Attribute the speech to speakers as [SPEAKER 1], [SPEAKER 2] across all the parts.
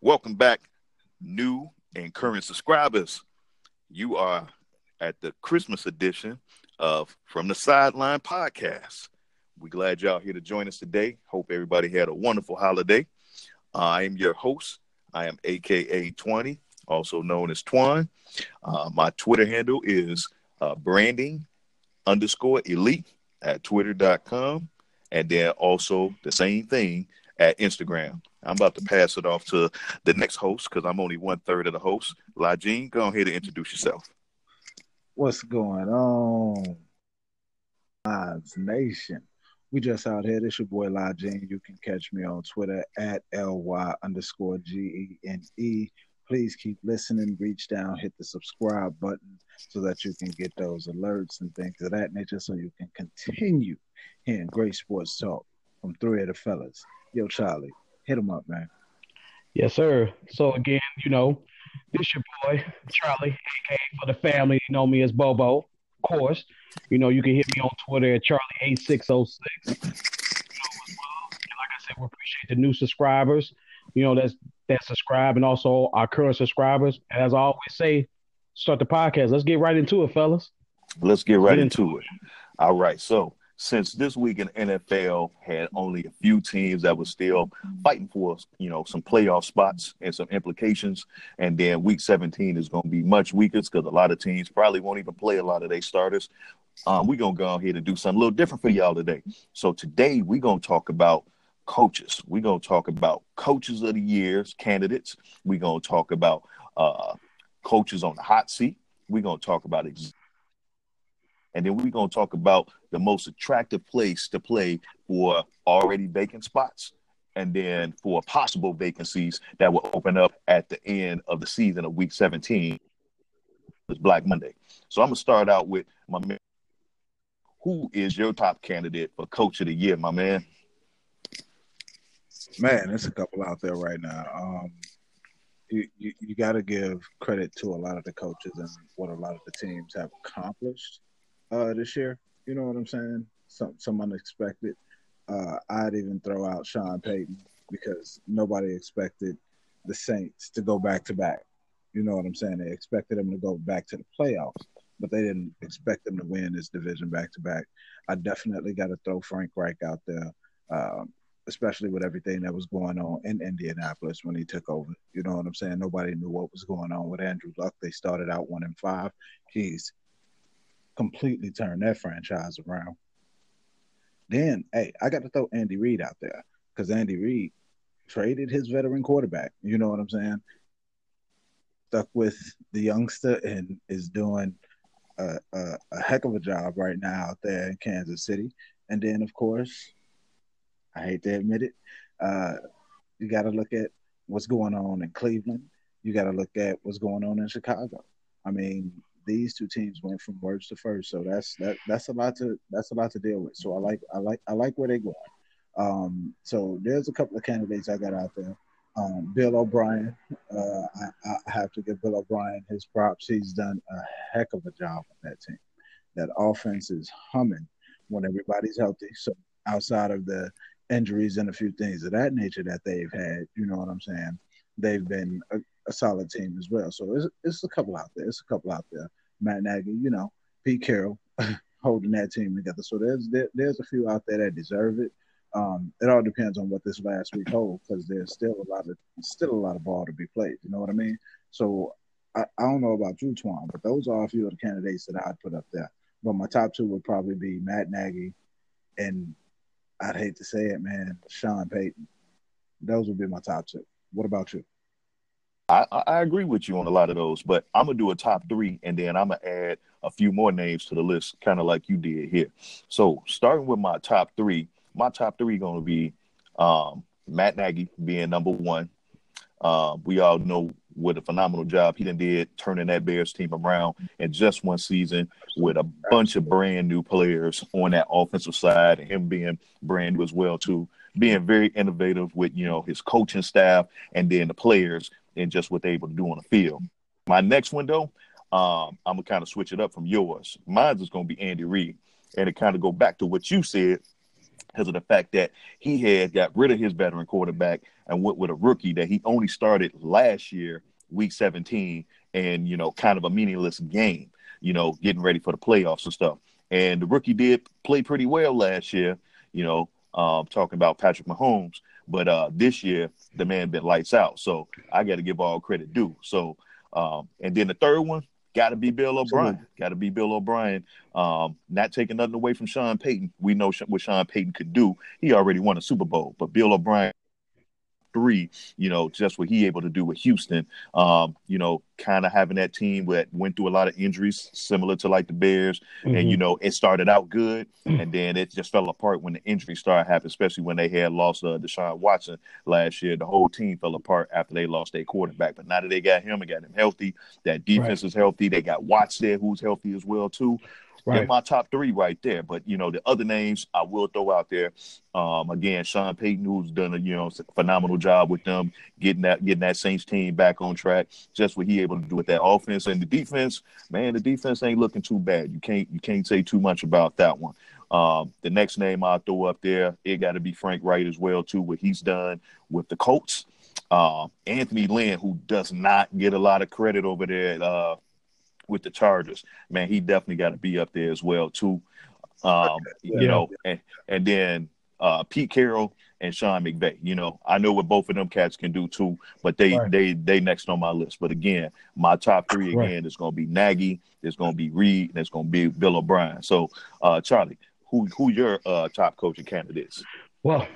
[SPEAKER 1] Welcome back, new and current subscribers. You are at the Christmas edition of From the Sideline podcast. We're glad y'all here to join us today. Hope everybody had a wonderful holiday. I am your host. I am AKA 20, also known as Twine. Uh, my Twitter handle is uh, branding underscore elite at twitter.com. And then also the same thing at Instagram. I'm about to pass it off to the next host because I'm only one third of the host. Lajine, go ahead and introduce yourself.
[SPEAKER 2] What's going on, Lives Nation? We just out here. This your boy Lajine. You can catch me on Twitter at ly underscore g e n e. Please keep listening. Reach down, hit the subscribe button so that you can get those alerts and things of that nature, so you can continue hearing great sports talk from three of the fellas. Yo, Charlie, hit him up, man.
[SPEAKER 3] Yes, sir. So again, you know, this your boy Charlie, aka for the family. You know me as Bobo, of course. You know you can hit me on Twitter at Charlie eight six zero oh six. You know, well. And like I said, we appreciate the new subscribers. You know that's that subscribe and also our current subscribers. And as I always say, start the podcast. Let's get right into it, fellas.
[SPEAKER 1] Let's get right get into, into it. it. All right. So since this week in NFL had only a few teams that were still fighting for you know some playoff spots and some implications, and then week 17 is going to be much weaker because a lot of teams probably won't even play a lot of their starters. Um, we're gonna go out here to do something a little different for y'all today. So today we're gonna talk about coaches. We're gonna talk about coaches of the years candidates. We're gonna talk about uh, coaches on the hot seat. We're gonna talk about ex- and then we're going to talk about the most attractive place to play for already vacant spots and then for possible vacancies that will open up at the end of the season of week 17 is black monday so i'm going to start out with my man who is your top candidate for coach of the year my man
[SPEAKER 2] man there's a couple out there right now um, you, you, you got to give credit to a lot of the coaches and what a lot of the teams have accomplished uh, this year. You know what I'm saying? Some some unexpected. Uh, I'd even throw out Sean Payton because nobody expected the Saints to go back to back. You know what I'm saying? They expected them to go back to the playoffs, but they didn't expect them to win this division back to back. I definitely got to throw Frank Reich out there, um, especially with everything that was going on in Indianapolis when he took over. You know what I'm saying? Nobody knew what was going on with Andrew Luck. They started out one and five. He's completely turned that franchise around. Then, hey, I got to throw Andy Reid out there because Andy Reid traded his veteran quarterback. You know what I'm saying? Stuck with the youngster and is doing a, a, a heck of a job right now out there in Kansas City. And then, of course, I hate to admit it, uh, you got to look at what's going on in Cleveland. You got to look at what's going on in Chicago. I mean, these two teams went from worst to first, so that's that that's a lot to that's a lot to deal with. So I like I like I like where they're going. Um, so there's a couple of candidates I got out there. Um, Bill O'Brien, uh, I, I, have to give Bill O'Brien his props. He's done a heck of a job on that team. That offense is humming when everybody's healthy. So outside of the injuries and a few things of that nature that they've had, you know what I'm saying? They've been a, a solid team as well. So it's, it's a couple out there. It's a couple out there. Matt Nagy, you know, Pete Carroll holding that team together. So there's there, there's a few out there that deserve it. Um, it all depends on what this last week holds because there's still a lot of still a lot of ball to be played. You know what I mean? So I, I don't know about you, Twan, but those are a few of the candidates that I'd put up there. But my top two would probably be Matt Nagy and I'd hate to say it, man, Sean Payton. Those would be my top two. What about you?
[SPEAKER 1] I, I agree with you on a lot of those, but I'm gonna do a top three, and then I'm gonna add a few more names to the list, kind of like you did here. So starting with my top three, my top three gonna be um, Matt Nagy being number one. Uh, we all know what a phenomenal job he did turning that Bears team around in just one season with a bunch of brand new players on that offensive side, and him being brand new as well too, being very innovative with you know his coaching staff and then the players and just what they're able to do on the field. My next window, um, I'm gonna kind of switch it up from yours. Mine's is gonna be Andy Reid, and it kind of go back to what you said because of the fact that he had got rid of his veteran quarterback and went with a rookie that he only started last year, week 17, and you know, kind of a meaningless game, you know, getting ready for the playoffs and stuff. And the rookie did play pretty well last year, you know, um, talking about Patrick Mahomes. But uh, this year, the man been lights out. So I got to give all credit due. So, um, and then the third one, got to be Bill O'Brien. Got to be Bill O'Brien. Um, not taking nothing away from Sean Payton. We know what Sean Payton could do. He already won a Super Bowl, but Bill O'Brien three, you know, just what he able to do with Houston. Um, you know, kind of having that team that went through a lot of injuries, similar to like the Bears. Mm-hmm. And you know, it started out good, and then it just fell apart when the injuries started happening, especially when they had lost uh, Deshaun Watson last year. The whole team fell apart after they lost their quarterback. But now that they got him and got him healthy, that defense right. is healthy. They got Watts there, who's healthy as well too. Right. my top three right there. But you know, the other names I will throw out there. Um, again, Sean Payton, who's done a you know phenomenal job with them, getting that getting that Saints team back on track. Just what he able to do with that offense and the defense. Man, the defense ain't looking too bad. You can't you can't say too much about that one. Um, the next name I'll throw up there, it got to be Frank Reich as well too. What he's done with the Colts. Uh, Anthony Lynn, who does not get a lot of credit over there at uh, with the Chargers, man, he definitely got to be up there as well too. Um, yeah. You know, and, and then uh, Pete Carroll and Sean McVay. You know, I know what both of them cats can do too, but they right. they they next on my list. But again, my top three again right. is going to be Nagy, there's going to be Reid, and it's going to be Bill O'Brien. So, uh, Charlie, who who your uh, top coaching candidates?
[SPEAKER 3] Well,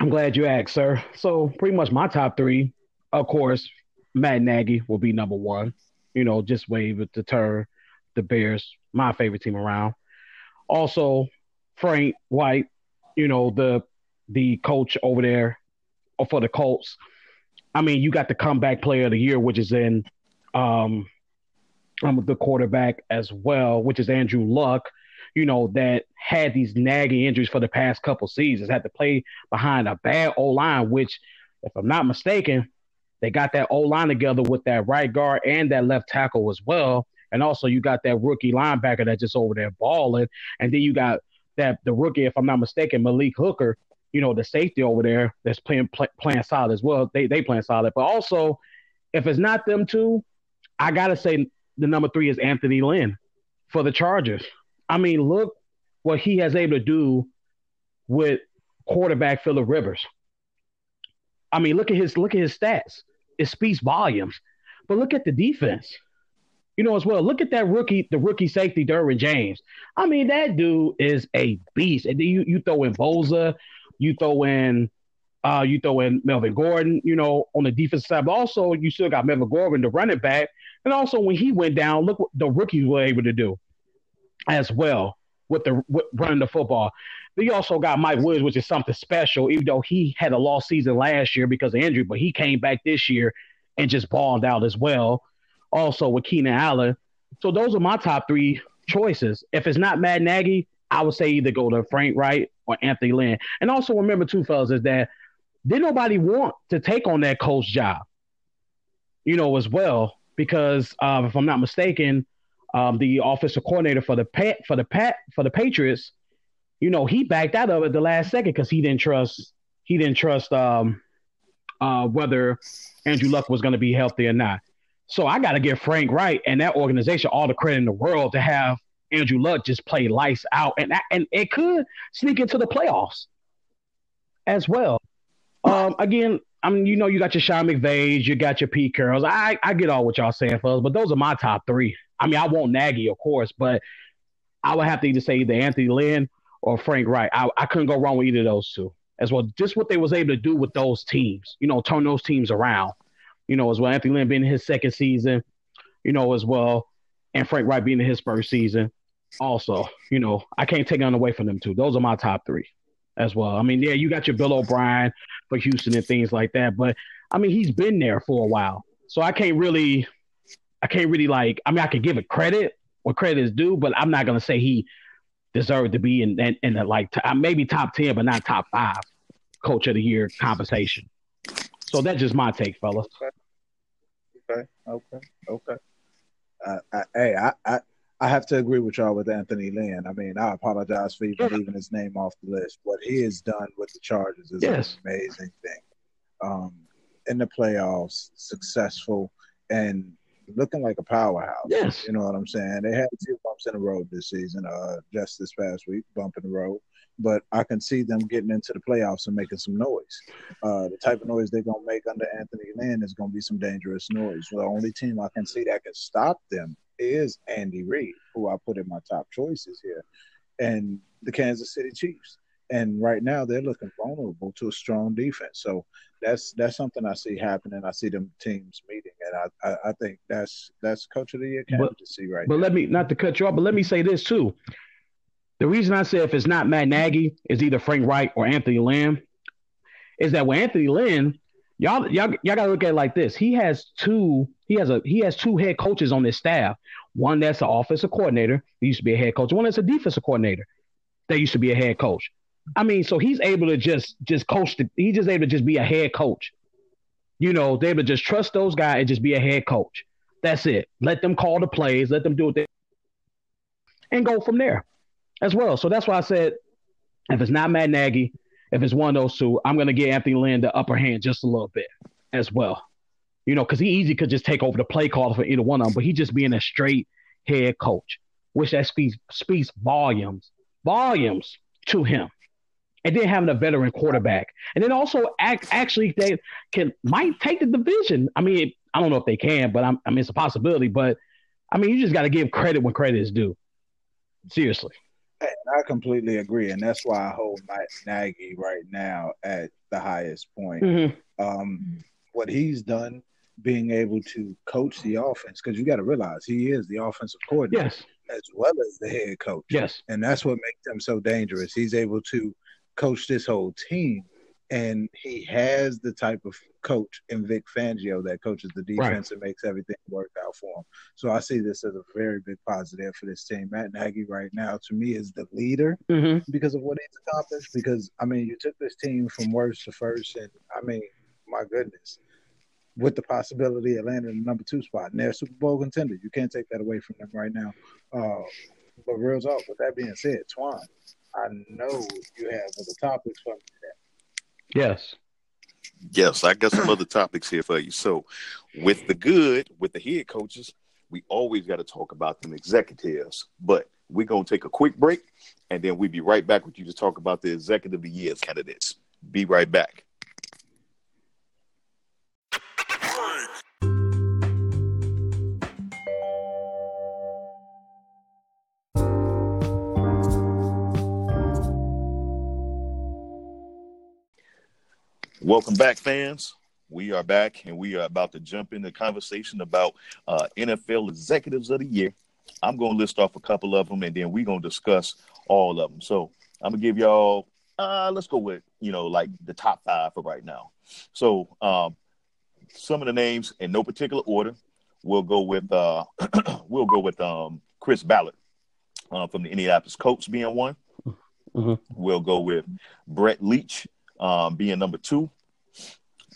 [SPEAKER 3] I'm glad you asked, sir. So pretty much my top three, of course, Matt Nagy will be number one you know, just wave to deter the Bears, my favorite team around. Also, Frank White, you know, the the coach over there for the Colts. I mean, you got the comeback player of the year, which is in um, um the quarterback as well, which is Andrew Luck, you know, that had these nagging injuries for the past couple seasons, had to play behind a bad O line, which, if I'm not mistaken, they got that O line together with that right guard and that left tackle as well. And also, you got that rookie linebacker that's just over there balling. And then you got that the rookie, if I'm not mistaken, Malik Hooker, you know, the safety over there that's playing play, playing solid as well. They they playing solid. But also, if it's not them two, I gotta say the number three is Anthony Lynn for the Chargers. I mean, look what he has able to do with quarterback Philip Rivers. I mean, look at his look at his stats it speaks volumes. But look at the defense. You know, as well, look at that rookie, the rookie safety, Derwin James. I mean, that dude is a beast. And then you, you throw in Bosa, you throw in uh, you throw in Melvin Gordon, you know, on the defensive side. But also, you still got Melvin Gordon, the running back. And also, when he went down, look what the rookies were able to do as well with the with running the football. But you also got Mike Woods, which is something special, even though he had a lost season last year because of injury, but he came back this year and just balled out as well. Also with Keenan Allen. So those are my top three choices. If it's not Matt Nagy, I would say either go to Frank Reich or Anthony Lynn. And also remember, two fellas, is that did nobody want to take on that coach job, you know, as well, because uh, if I'm not mistaken, um, the offensive coordinator for the Pat for the Pat for the Patriots you know, he backed out of it the last second because he didn't trust he didn't trust um, uh, whether Andrew Luck was going to be healthy or not. So I got to give Frank Reich and that organization all the credit in the world to have Andrew Luck just play lights out, and and it could sneak into the playoffs as well. Um, again, I mean, you know, you got your Sean McVays, you got your Pete Carrolls. I I get all what y'all saying, fellas, but those are my top three. I mean, I want Nagy, of course, but I would have to either say either Anthony Lynn or Frank Reich. I, I couldn't go wrong with either of those two as well. Just what they was able to do with those teams, you know, turn those teams around, you know, as well. Anthony Lynn being his second season, you know, as well, and Frank Reich being in his first season. Also, you know, I can't take on away from them two. Those are my top three as well. I mean, yeah, you got your Bill O'Brien for Houston and things like that, but I mean, he's been there for a while, so I can't really, I can't really like. I mean, I can give it credit what credit is due, but I'm not gonna say he deserved to be in in, in the like t- uh, maybe top ten, but not top five coach of the year conversation. So that's just my take, fellas.
[SPEAKER 2] Okay, okay. okay. I, I, hey, I, I, I have to agree with y'all with Anthony Lynn. I mean, I apologize for even leaving his name off the list. What he has done with the Chargers is yes. an amazing thing. Um, in the playoffs, successful and looking like a powerhouse.
[SPEAKER 3] Yes.
[SPEAKER 2] You know what I'm saying? They had a few bumps in the road this season, uh, just this past week, bump in the road. But I can see them getting into the playoffs and making some noise. Uh, the type of noise they're going to make under Anthony Lynn is going to be some dangerous noise. the only team I can see that can stop them is Andy Reid, who I put in my top choices here, and the Kansas City Chiefs and right now they're looking vulnerable to a strong defense. So that's that's something I see happening. I see them teams meeting, and I I, I think that's that's coach of the year candidacy right.
[SPEAKER 3] But
[SPEAKER 2] now.
[SPEAKER 3] let me not to cut you off, but let me say this too. The reason I say if it's not Matt Nagy, it's either Frank Reich or Anthony Lynn. Is that with Anthony Lynn, y'all y'all y'all gotta look at it like this. He has two he has a he has two head coaches on his staff. One that's an offensive coordinator, he used to be a head coach. One that's a defensive coordinator, that used to be a head coach. I mean, so he's able to just just coach. The, he's just able to just be a head coach. You know, they're able to just trust those guys and just be a head coach. That's it. Let them call the plays. Let them do it, and go from there as well. So that's why I said, if it's not Matt Nagy, if it's one of those two, I'm going to give Anthony Lynn the upper hand just a little bit as well. You know, because he easy could just take over the play call for either one of them, but he just being a straight head coach, which that speaks speaks volumes, volumes to him and then having a veteran quarterback, and then also act, actually they can might take the division. I mean, I don't know if they can, but I'm, I mean it's a possibility. But I mean, you just got to give credit when credit is due. Seriously.
[SPEAKER 2] I completely agree, and that's why I hold Matt Nagy right now at the highest point. Mm-hmm. Um, what he's done, being able to coach the offense, because you got to realize he is the offensive coordinator
[SPEAKER 3] yes.
[SPEAKER 2] as well as the head coach.
[SPEAKER 3] Yes,
[SPEAKER 2] and that's what makes him so dangerous. He's able to coach this whole team. And he has the type of coach in Vic Fangio that coaches the defense right. and makes everything work out for him. So I see this as a very big positive for this team. Matt Nagy right now, to me, is the leader mm-hmm. because of what he's accomplished. Because I mean, you took this team from worst to first, and I mean, my goodness, with the possibility of landing in the number two spot, and they're a Super Bowl contender. You can't take that away from them right now. Uh, but real talk. With that being said, Twan, I know you have other topics for me
[SPEAKER 3] today. Yes.
[SPEAKER 1] Yes, I got some other topics here for you. So, with the good, with the head coaches, we always got to talk about them executives. But we're going to take a quick break and then we'll be right back with you to talk about the executive of the year candidates. Be right back. Welcome back, fans. We are back and we are about to jump into conversation about uh, NFL executives of the year. I'm going to list off a couple of them and then we're going to discuss all of them. So I'm going to give y'all, uh, let's go with, you know, like the top five for right now. So um, some of the names in no particular order. We'll go with, uh, we'll go with um, Chris Ballard uh, from the Indianapolis Colts being one. Mm-hmm. We'll go with Brett Veach um, being number two.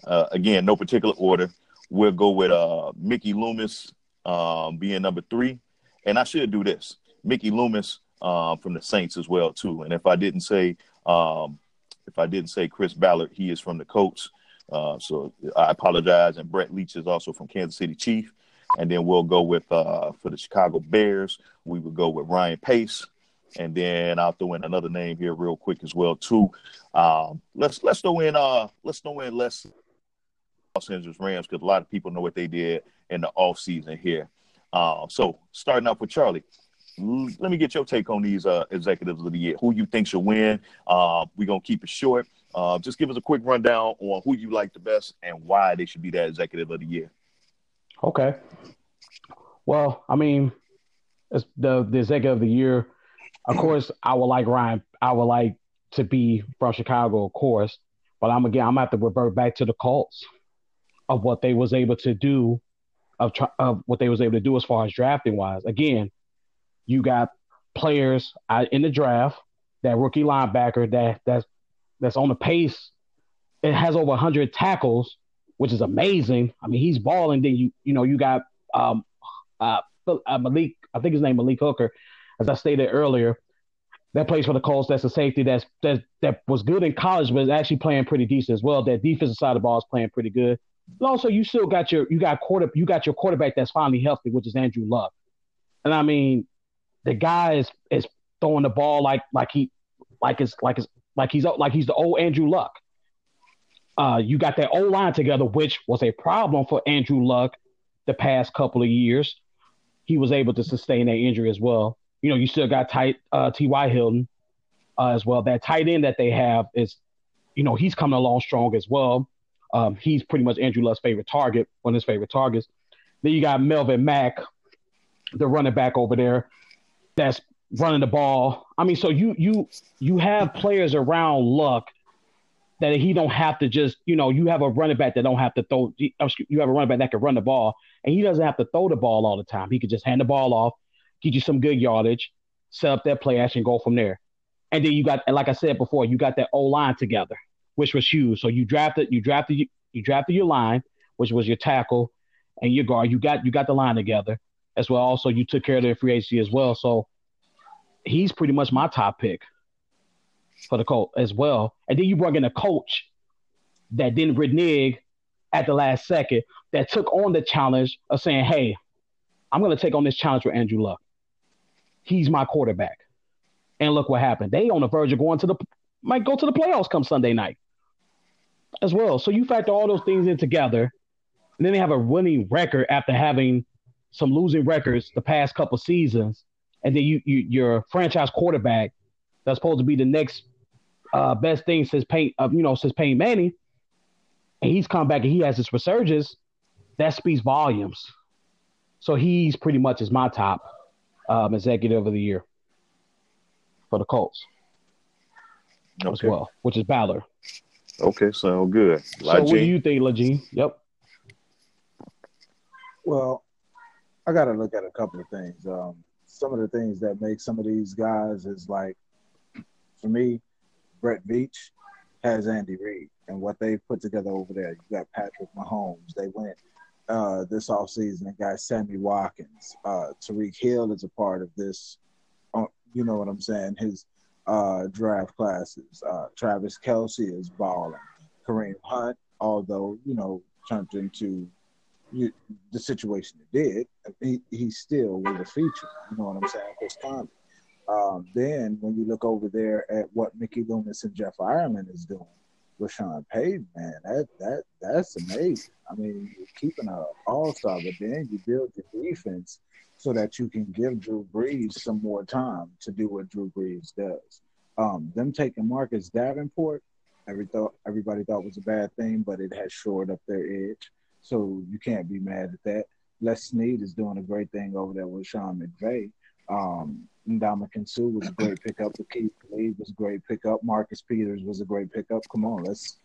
[SPEAKER 1] Uh, again, no particular order. We'll go with uh, Mickey Loomis um, being number three. And I should do this. Mickey Loomis um, from the Saints as well too. And if I didn't say um, if I didn't say Chris Ballard, he is from the Colts. Uh, so I apologize. And Brett Veach is also from Kansas City Chief. And then we'll go with uh, for the Chicago Bears. We would go with Ryan Pace and then I'll throw in another name here real quick as well too. Um, let's let's throw in uh let's throw in less Los Angeles Rams because a lot of people know what they did in the off season here. Uh, so starting off with Charlie, let me get your take on these uh, executives of the year. Who you think should win? Uh, we're gonna keep it short. Uh, just give us a quick rundown on who you like the best and why they should be that executive of the year.
[SPEAKER 3] Okay. Well, I mean, the the executive of the year of course, I would like Ryan. I would like to be from Chicago, of course. But I'm again, I'm gonna have to revert back to the Colts of what they was able to do, of, of what they was able to do as far as drafting wise. Again, you got players in the draft, that rookie linebacker that that's that's on the pace. It has over 100 tackles, which is amazing. I mean, he's balling. Then you you know you got um, uh, uh, Malik. I think his name Malik Hooker, as I stated earlier. That plays for the Colts. That's a safety that's that that was good in college, but is actually playing pretty decent as well. That defensive side of the ball is playing pretty good. But also, you still got your you got quarter you got your quarterback that's finally healthy, which is Andrew Luck. And I mean, the guy is is throwing the ball like like he like it's like it's like he's like he's the old Andrew Luck. Uh, you got that O line together, which was a problem for Andrew Luck the past couple of years. He was able to sustain that injury as well. You know, you still got tight uh, T.Y. Hilton uh, as well. That tight end that they have is, you know, he's coming along strong as well. Um, he's pretty much Andrew Luck's favorite target, one of his favorite targets. Then you got Melvin Mack, the running back over there, that's running the ball. I mean, so you you you have players around Luck that he don't have to just you know you have a running back that don't have to throw. You have a running back that can run the ball, and he doesn't have to throw the ball all the time. He could just hand the ball off, get you some good yardage, set up that play action, go from there. And then you got, like I said before, you got that O line together, which was huge. So you drafted, you drafted, you drafted your line, which was your tackle and your guard. You got, you got the line together as well. Also, you took care of the free agency as well. So he's pretty much my top pick for the Colt as well. And then you brought in a coach that didn't renege at the last second, that took on the challenge of saying, "Hey, I'm going to take on this challenge with Andrew Luck. He's my quarterback." And look what happened. They on the verge of going to the might go to the playoffs come Sunday night as well. So you factor all those things in together, and then they have a winning record after having some losing records the past couple seasons, and then you, you your franchise quarterback that's supposed to be the next uh, best thing since Peyton, uh, you know, since Peyton Manning, and he's come back and he has his resurgence. That speaks volumes. So he's pretty much is my top um, executive of the year for the Colts okay. as well, which is Ballard.
[SPEAKER 1] Okay, sound good.
[SPEAKER 3] So what do you think, Legene? Yep.
[SPEAKER 2] Well, I got to look at a couple of things. Um, some of the things that make some of these guys is like, for me, Brett Veach has Andy Reid and what they've put together over there. You got Patrick Mahomes. They went uh, this offseason and got Sammy Watkins. Uh, Tyreek Hill is a part of this you know what I'm saying, his uh, draft classes. Uh, Travis Kelce is balling. Kareem Hunt, although, you know, turned into you, the situation it did, he, he still was a feature. You know what I'm saying? Chris Conley. Um, then when you look over there at what Mickey Loomis and Jeff Ireland is doing Sean Payton, man, that that that's amazing. I mean, you're keeping an all star, but then you build the defense so that you can give Drew Brees some more time to do what Drew Brees does. Um, them taking Marcus Davenport, every thought, everybody thought was a bad thing, but it has shored up their edge. So you can't be mad at that. Les Snead is doing a great thing over there with Sean McVay. Um, Ndamukong Suh was a great pickup. The Keith Lee was a great pickup. Marcus Peters was a great pickup. Come on, let's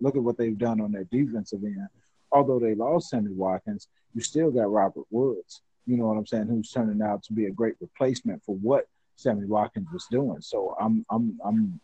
[SPEAKER 2] look at what they've done on their defensive end. Although they lost Sammy Watkins, you still got Robert Woods you know what I'm saying, who's turning out to be a great replacement for what Sammy Watkins was doing. So I'm I'm I'm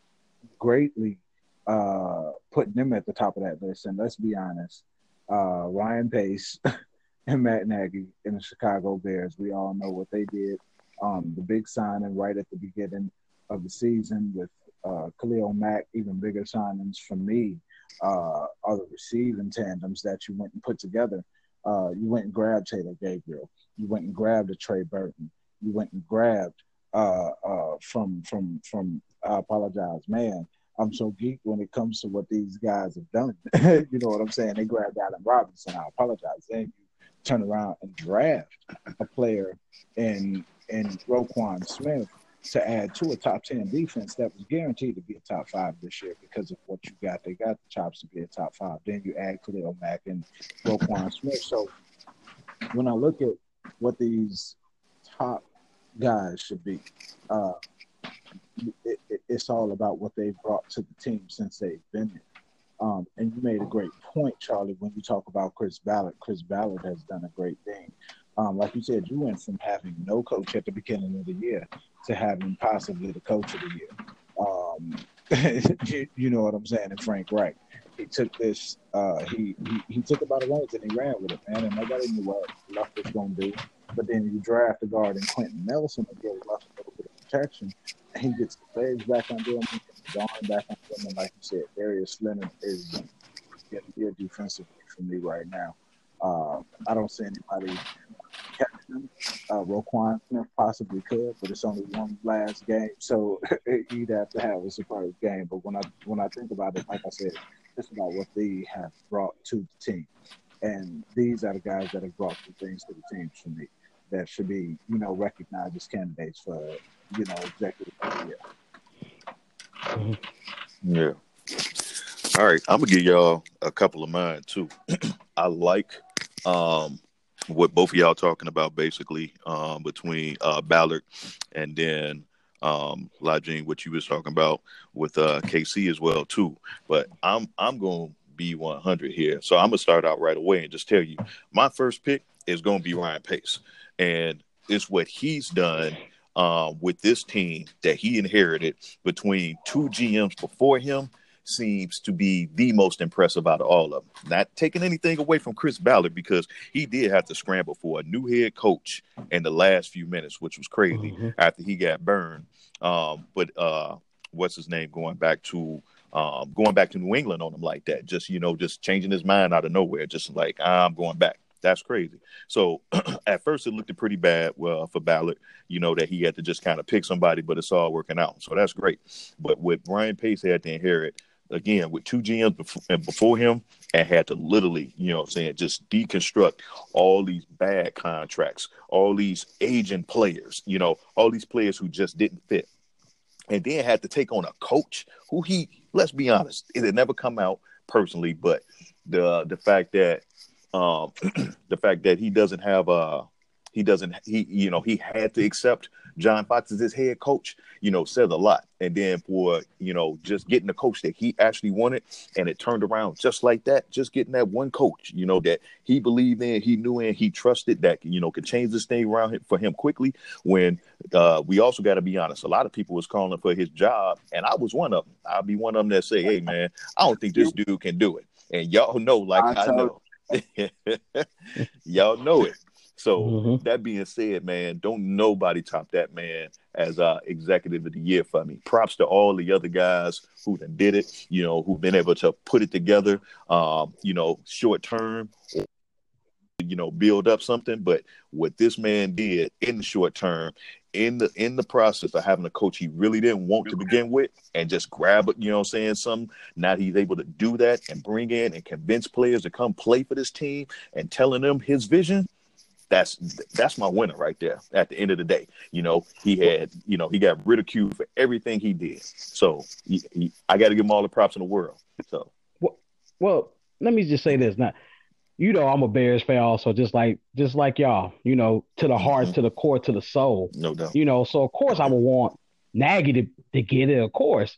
[SPEAKER 2] greatly uh, putting them at the top of that list. And let's be honest, uh, Ryan Pace and Matt Nagy in the Chicago Bears, we all know what they did. Um, the big signing right at the beginning of the season with uh, Khalil Mack, even bigger signings for me uh, are the receiving tandems that you went and put together. Uh, you went and grabbed Taylor Gabriel. You went and grabbed a Trey Burton. You went and grabbed uh, uh, from from from. I apologize, man. I'm so geek when it comes to what these guys have done. you know what I'm saying? They grabbed Allen Robinson. I apologize. Then you turn around and draft a player in in Roquan Smith to add to a top 10 defense that was guaranteed to be a top five this year because of what you got. They got the chops to be a top five. Then you add Khalil Mack and Roquan Smith. So when I look at what these top guys should be. Uh, it, it, it's all about what they've brought to the team since they've been there. Um, and you made a great point, Charlie, when you talk about Chris Ballard. Chris Ballard has done a great thing. Um, like you said, you went from having no coach at the beginning of the year to having possibly the coach of the year. Um, you, you, know what I'm saying? And Frank Reich, he took this. Uh, he, he he took about a reins and he ran with it, man. And nobody knew what Luck was going to do. But then you draft a guard in Quenton Nelson and get lost a little bit of protection, and he gets the legs back under him, going back under him, and like you said, Darius Leonard is your defensively for me right now. Uh, I don't see anybody catching. Uh, Roquan Smith possibly could, but it's only one last game, so he'd have to have a superb game. But when I when I think about it, like I said, it's about what they have brought to the team, and these are the guys that have brought the things to the team for me that should be you know recognized as candidates for you know executive
[SPEAKER 1] yeah. Yeah. All right, I'm gonna give y'all a couple of mine too. I like um, what both of y'all talking about basically um, between uh, Ballard and then um, Lajine, what you was talking about with uh, KC as well too. But I'm I'm gonna be 100 here, so I'm gonna start out right away and just tell you my first pick is gonna be Ryan Pace, and it's what he's done um, with this team that he inherited between two GMs before him seems to be the most impressive out of all of them. Not taking anything away from Chris Ballard because he did have to scramble for a new head coach in the last few minutes, which was crazy mm-hmm. after he got burned. Um, but uh, what's his name going back to um, going back to New England on him like that, just you know, just changing his mind out of nowhere, just like I'm going back. That's crazy. So at first it looked pretty bad well, for Ballard, you know, that he had to just kind of pick somebody, but it's all working out. So that's great. But with Brian Pace had to inherit again with two GMs before, before him and had to literally, you know I'm saying, just deconstruct all these bad contracts, all these aging players, you know, all these players who just didn't fit. And then had to take on a coach who he, let's be honest, it had never come out personally, but the the fact that um the fact that he doesn't have a he doesn't he you know he had to accept John Fox as his head coach, you know, says a lot. And then for, you know, just getting the coach that he actually wanted and it turned around just like that, just getting that one coach, you know, that he believed in, he knew in, he trusted that, you know, could change this thing around for him quickly. When uh, we also got to be honest, a lot of people was calling for his job, and I was one of them. I'll be one of them that say, hey, man, I don't think this dude can do it. And y'all know, like I, I know. y'all know it. So mm-hmm. that being said, man, don't nobody top that man as uh executive of the year for me. Props to all the other guys who done did it, you know, who've been able to put it together, um, you know, short term you know, build up something. But what this man did in the short term, in the in the process of having a coach he really didn't want to begin with, and just grab it, you know, I'm saying some. Now he's able to do that and bring in and convince players to come play for this team and telling them his vision that's that's my winner right there at the end of the day. You know he had you know he got ridiculed for everything he did. So he, he, i got to give him all the props in the world. So.
[SPEAKER 3] Well, well let me just say this now. You know i'm a bears fan also just like just like y'all you know to the heart mm-hmm. to the core to the soul.
[SPEAKER 1] No doubt.
[SPEAKER 3] You know so of course i would want nagy to, to get it of course.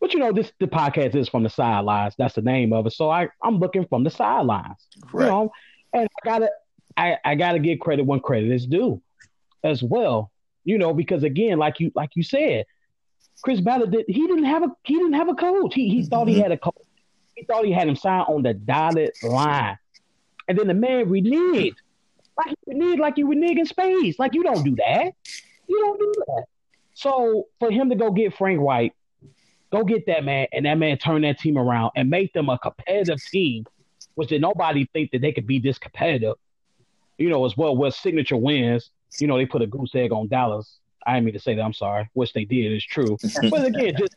[SPEAKER 3] But you know this the podcast is from the sidelines. That's the name of it. So i i'm looking from the sidelines. Right. you know and i gotta I, I got to give credit when credit is due as well. You know, because again, like you like you said, Chris Ballard did he didn't have a he didn't have a coach. He he mm-hmm. thought he had a coach. He thought he had him sign on the dotted line. And then the man reneged. Like he reneged like you renege in space. Like you don't do that. You don't do that. So for him to go get Frank White, go get that man, and that man turn that team around and make them a competitive team, which did nobody think that they could be this competitive you know, as well with signature wins. You know, they put a goose egg on Dallas. I didn't mean to say that. I'm sorry. Which they did is true. but again, just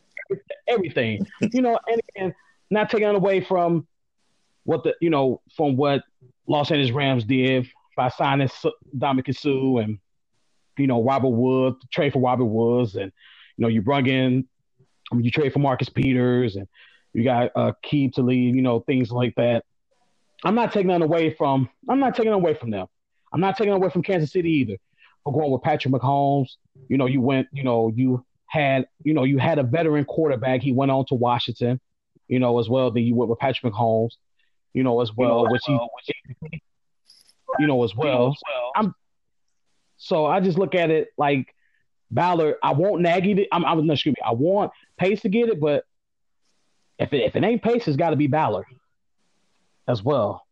[SPEAKER 3] everything. You know, and, and not taking away from what the you know from what Los Angeles Rams did by signing Ndamukong Suh and you know Robert Woods, trade for Robert Woods, and you know you brought in you trade for Marcus Peters, and you got uh, to Talib, you know things like that. I'm not taking that away from. I'm not taking away from them. I'm not taking away from Kansas City either. For going with Patrick Mahomes, you know, you went, you know, you had, you know, you had a veteran quarterback. He went on to Washington, you know, as well. Then you went with Patrick Mahomes, you know, as well, which he, which you know, as well. I'm, so I just look at it like Ballard. I want Nagy. To, I'm, I'm not excuse me. I want Pace to get it, but if it, if it ain't Pace, it's got to be Ballard as well.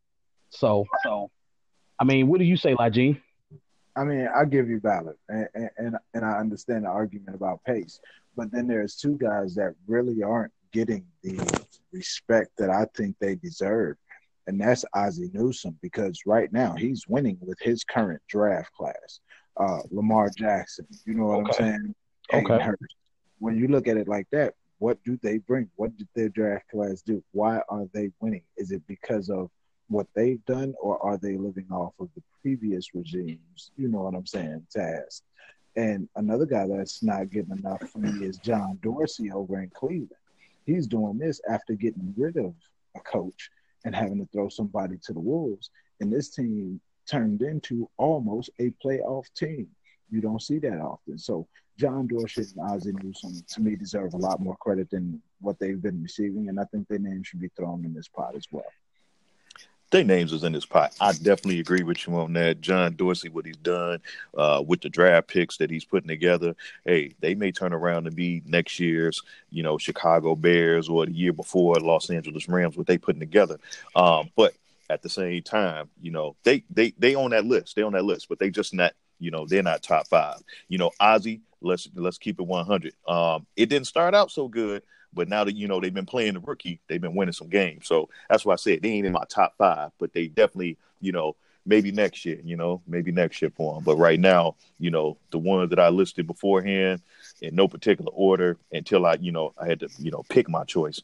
[SPEAKER 3] So, so I mean, what do you say, Lajine?
[SPEAKER 2] I mean, I give you valid, and, and and I understand the argument about pace, but then there's two guys that really aren't getting the respect that I think they deserve, and that's Ozzie Newsome because right now he's winning with his current draft class. Uh, Lamar Jackson, you know what okay. I'm saying?
[SPEAKER 3] Okay.
[SPEAKER 2] When you look at it like that, what do they bring? What did their draft class do? Why are they winning? Is it because of what they've done, or are they living off of the previous regimes? You know what I'm saying? Task. And another guy that's not getting enough for me is John Dorsey over in Cleveland. He's doing this after getting rid of a coach and having to throw somebody to the wolves. And this team turned into almost a playoff team. You don't see that often. So John Dorsey and Ozzie Newsome, to me, deserve a lot more credit than what they've been receiving, and I think their names should be thrown in this pot as well
[SPEAKER 1] their names is in this pot. I definitely agree with you on that. John Dorsey, what he's done uh, with the draft picks that he's putting together. Hey, they may turn around and be next year's, you know, Chicago Bears or the year before Los Angeles Rams. What they putting together, um, but at the same time, you know, they they they on that list. They on that list, but they just not. You know, they're not top five. You know, Ozzie, let's let's keep it 100. Um, it didn't start out so good, but now that you know they've been playing the rookie, they've been winning some games. So that's why I said they ain't in my top five, but they definitely, you know, maybe next year, you know, maybe next year for them. But right now, you know, the ones that I listed beforehand in no particular order until I, you know, I had to, you know, pick my choice.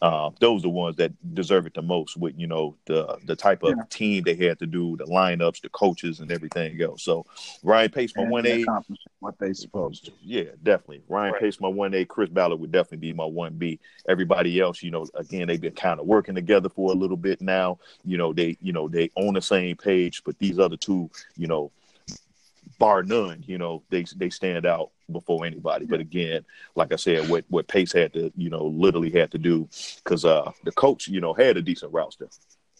[SPEAKER 1] Uh, those are the ones that deserve it the most with, you know, the the type of yeah. team they had to do, the lineups, the coaches, and everything else. So Ryan Pace, my one A,
[SPEAKER 2] what they supposed to.
[SPEAKER 1] Yeah, definitely. Ryan right. Pace, my one A. Chris Ballard would definitely be my one B. Everybody else, you know, again, they've been kind of working together for a little bit now. You know, they, you know, they on the same page, but these other two, you know, bar none, you know, they they stand out before anybody. But again, like I said, what what Pace had to, you know, literally had to do because uh the coach, you know, had a decent roster.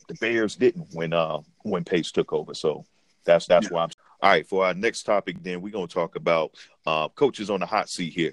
[SPEAKER 1] The Bears didn't when uh when Pace took over. So that's that's yeah. why I'm all right. For our next topic, then we're gonna talk about uh coaches on the hot seat here.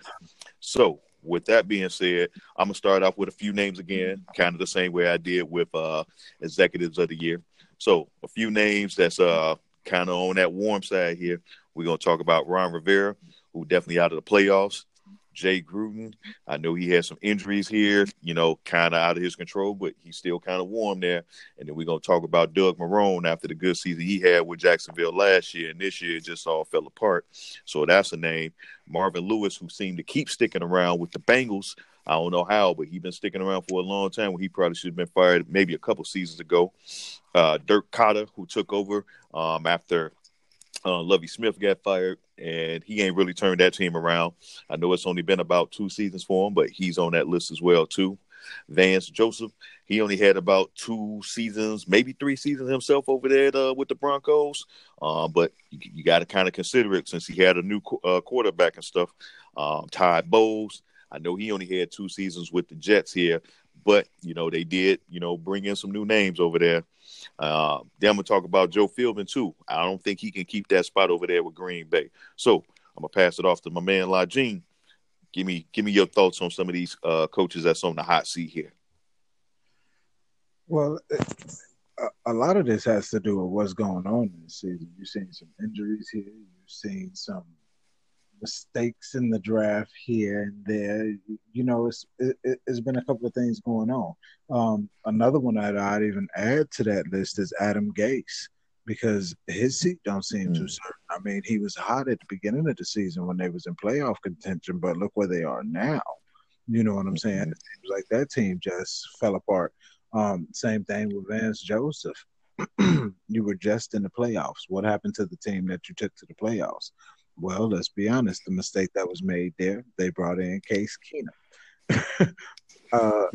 [SPEAKER 1] So with that being said, I'm gonna start off with a few names again, kind of the same way I did with uh executives of the year. So a few names that's uh kind of on that warm side here. We're gonna talk about Ron Rivera, who definitely out of the playoffs. Jay Gruden, I know he had some injuries here, you know, kind of out of his control, but he's still kind of warm there. And then we're gonna talk about Doug Marrone after the good season he had with Jacksonville last year, and this year it just all fell apart. So that's a name. Marvin Lewis, who seemed to keep sticking around with the Bengals. I don't know how, but he's been sticking around for a long time. He probably should have been fired maybe a couple seasons ago. Uh, Dirk Koetter, who took over um, after uh, Lovie Smith got fired, and he ain't really turned that team around. I know it's only been about two seasons for him, but he's on that list as well too. Vance Joseph, he only had about two seasons, maybe three seasons himself over there uh, with the Broncos. Uh, but you, you got to kind of consider it since he had a new uh, quarterback and stuff. Um, Todd Bowles, I know he only had two seasons with the Jets here, but you know they did, you know, bring in some new names over there. Uh, then I'm gonna talk about Joe Philbin too. I don't think he can keep that spot over there with Green Bay. So I'm gonna pass it off to my man Lajine. Give me give me your thoughts on some of these uh, coaches that's on the hot seat here.
[SPEAKER 2] Well, a, a lot of this has to do with what's going on in the season. You're seeing some injuries here. You're seeing some mistakes in the draft here and there. You know, it's it, has been a couple of things going on. Um, another one that I'd even add to that list is Adam Gase because his seat don't seem mm. too certain. I mean, he was hot at the beginning of the season when they was in playoff contention, but look where they are now. You know what I'm saying? Mm-hmm. It seems like that team just fell apart. Um, same thing with Vance Joseph. you were just in the playoffs. What happened to the team that you took to the playoffs? Well, let's be honest. The mistake that was made there, they brought in Case Keenum. uh,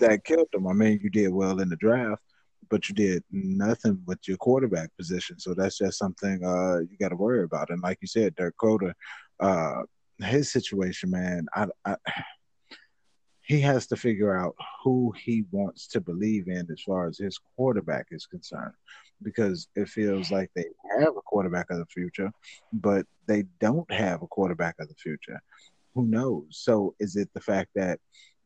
[SPEAKER 2] that, killed them. I mean, you did well in the draft, but you did nothing with your quarterback position. So that's just something uh, you got to worry about. And like you said, Dirk Koetter, uh, his situation, man, I, I he has to figure out who he wants to believe in as far as his quarterback is concerned because it feels like they have a quarterback of the future but they don't have a quarterback of the future who knows so is it the fact that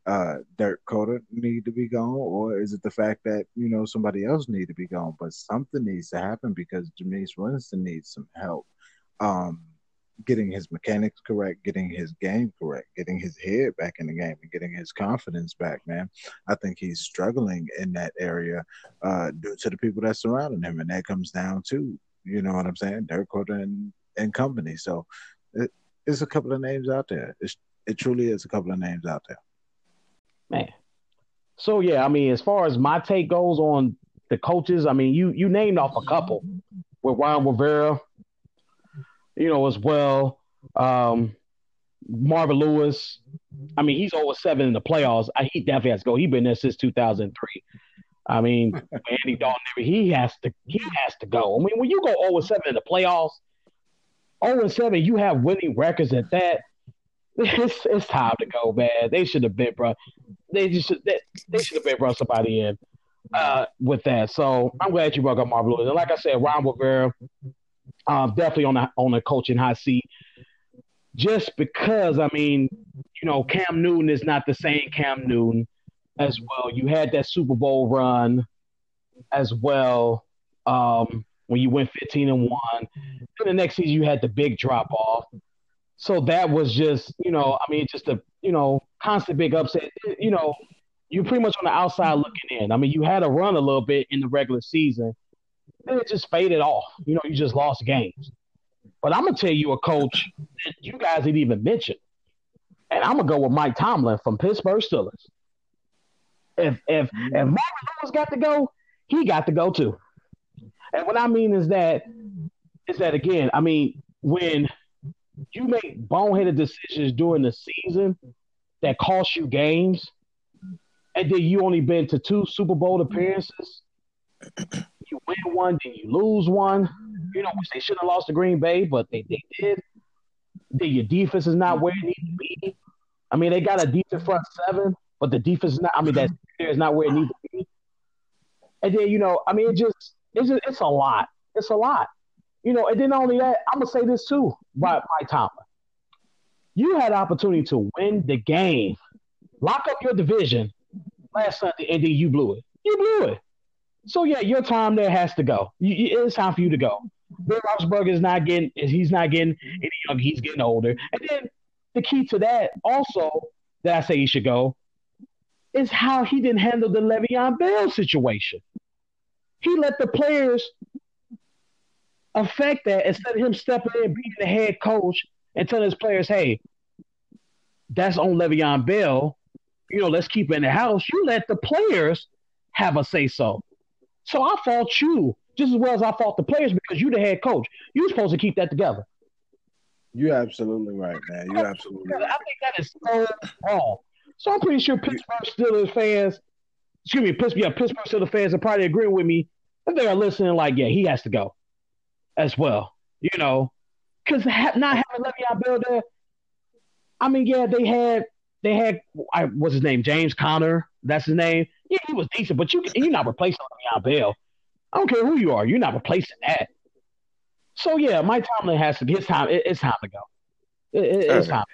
[SPEAKER 2] uh, Dirk Koetter need to be gone, or is it the fact that you know somebody else need to be gone? But something needs to happen because Jameis Winston needs some help. Um, getting his mechanics correct, getting his game correct, getting his head back in the game, and getting his confidence back, man. I think he's struggling in that area uh, due to the people that surrounding him, and that comes down to you know what I'm saying, Dirk Koetter and, and company. So it, it's a couple of names out there. It's, it truly is a couple of names out there.
[SPEAKER 3] Man. So yeah, I mean, as far as my take goes on the coaches, I mean, you you named off a couple with Ron Rivera, you know, as well. Um, Marvin Lewis. I mean, he's over seven in the playoffs. I, he definitely has to go. He's been there since 2003. I mean, Andy Dalton, he has to he has to go. I mean, when you go over seven in the playoffs, over seven, you have winning records at that. It's it's time to go, man. They should have been, bro. They just they, they should have been brought somebody in uh, with that. So I'm glad you brought up Marvin Lewis. And like I said, Ron Rivera, um, definitely on the on the coaching hot seat. Just because I mean, you know, Cam Newton is not the same Cam Newton as well. You had that Super Bowl run as well um, when you went 15 and one. Then the next season you had the big drop off. So that was just, you know, I mean, just a, you know, constant big upset. You know, you're pretty much on the outside looking in. I mean, you had a run a little bit in the regular season, then it just faded off. You know, you just lost games. But I'm gonna tell you a coach that you guys didn't even mention, and I'm gonna go with Mike Tomlin from Pittsburgh Steelers. If if if Marvin Lewis got to go, he got to go too. And what I mean is that is that again, I mean, when you make boneheaded decisions during the season that cost you games, and then you only been to two Super Bowl appearances, you win one, then you lose one. You know, which they shouldn't have lost to Green Bay, but they, they did. Then your defense is not where it needs to be. I mean, they got a decent front seven, but the defense is not. I mean, that is not where it needs to be. And then you know, I mean, it just it's just, it's a lot. It's a lot. You know, and then only that, I'm gonna say this too by by Tomlin. You had opportunity to win the game, lock up your division last Sunday, and then you blew it. You blew it. So yeah, your time there has to go. It's time for you to go. Bill Roethlisberger is not getting. He's not getting any younger. He's getting older. And then the key to that also that I say he should go is how he didn't handle the Le'Veon Bell situation. He let the players affect that instead of him stepping in, being the head coach, and telling his players, "Hey, that's on Le'Veon Bell. You know, let's keep it in the house." You let the players have a say so. So I fault you just as well as I fault the players because you the head coach. You're supposed to keep that together.
[SPEAKER 2] You're absolutely right, man. You're absolutely. Right. I
[SPEAKER 3] think that is so wrong. So I'm pretty sure Pittsburgh Steelers fans, excuse me, Pittsburgh, yeah, Pittsburgh Steelers fans are probably agreeing with me if they are listening. Like, yeah, he has to go as well. You know, because ha- not having Le'Veon Bell there. I mean, yeah, they had they had I, what's his name, James Conner. That's his name. Yeah, he was decent, but you you're not replacing Le'Veon Bell. I don't care who you are, you're not replacing that. So yeah, Mike Tomlin has to. Be his time. It, it's time to go. It, it, it's time.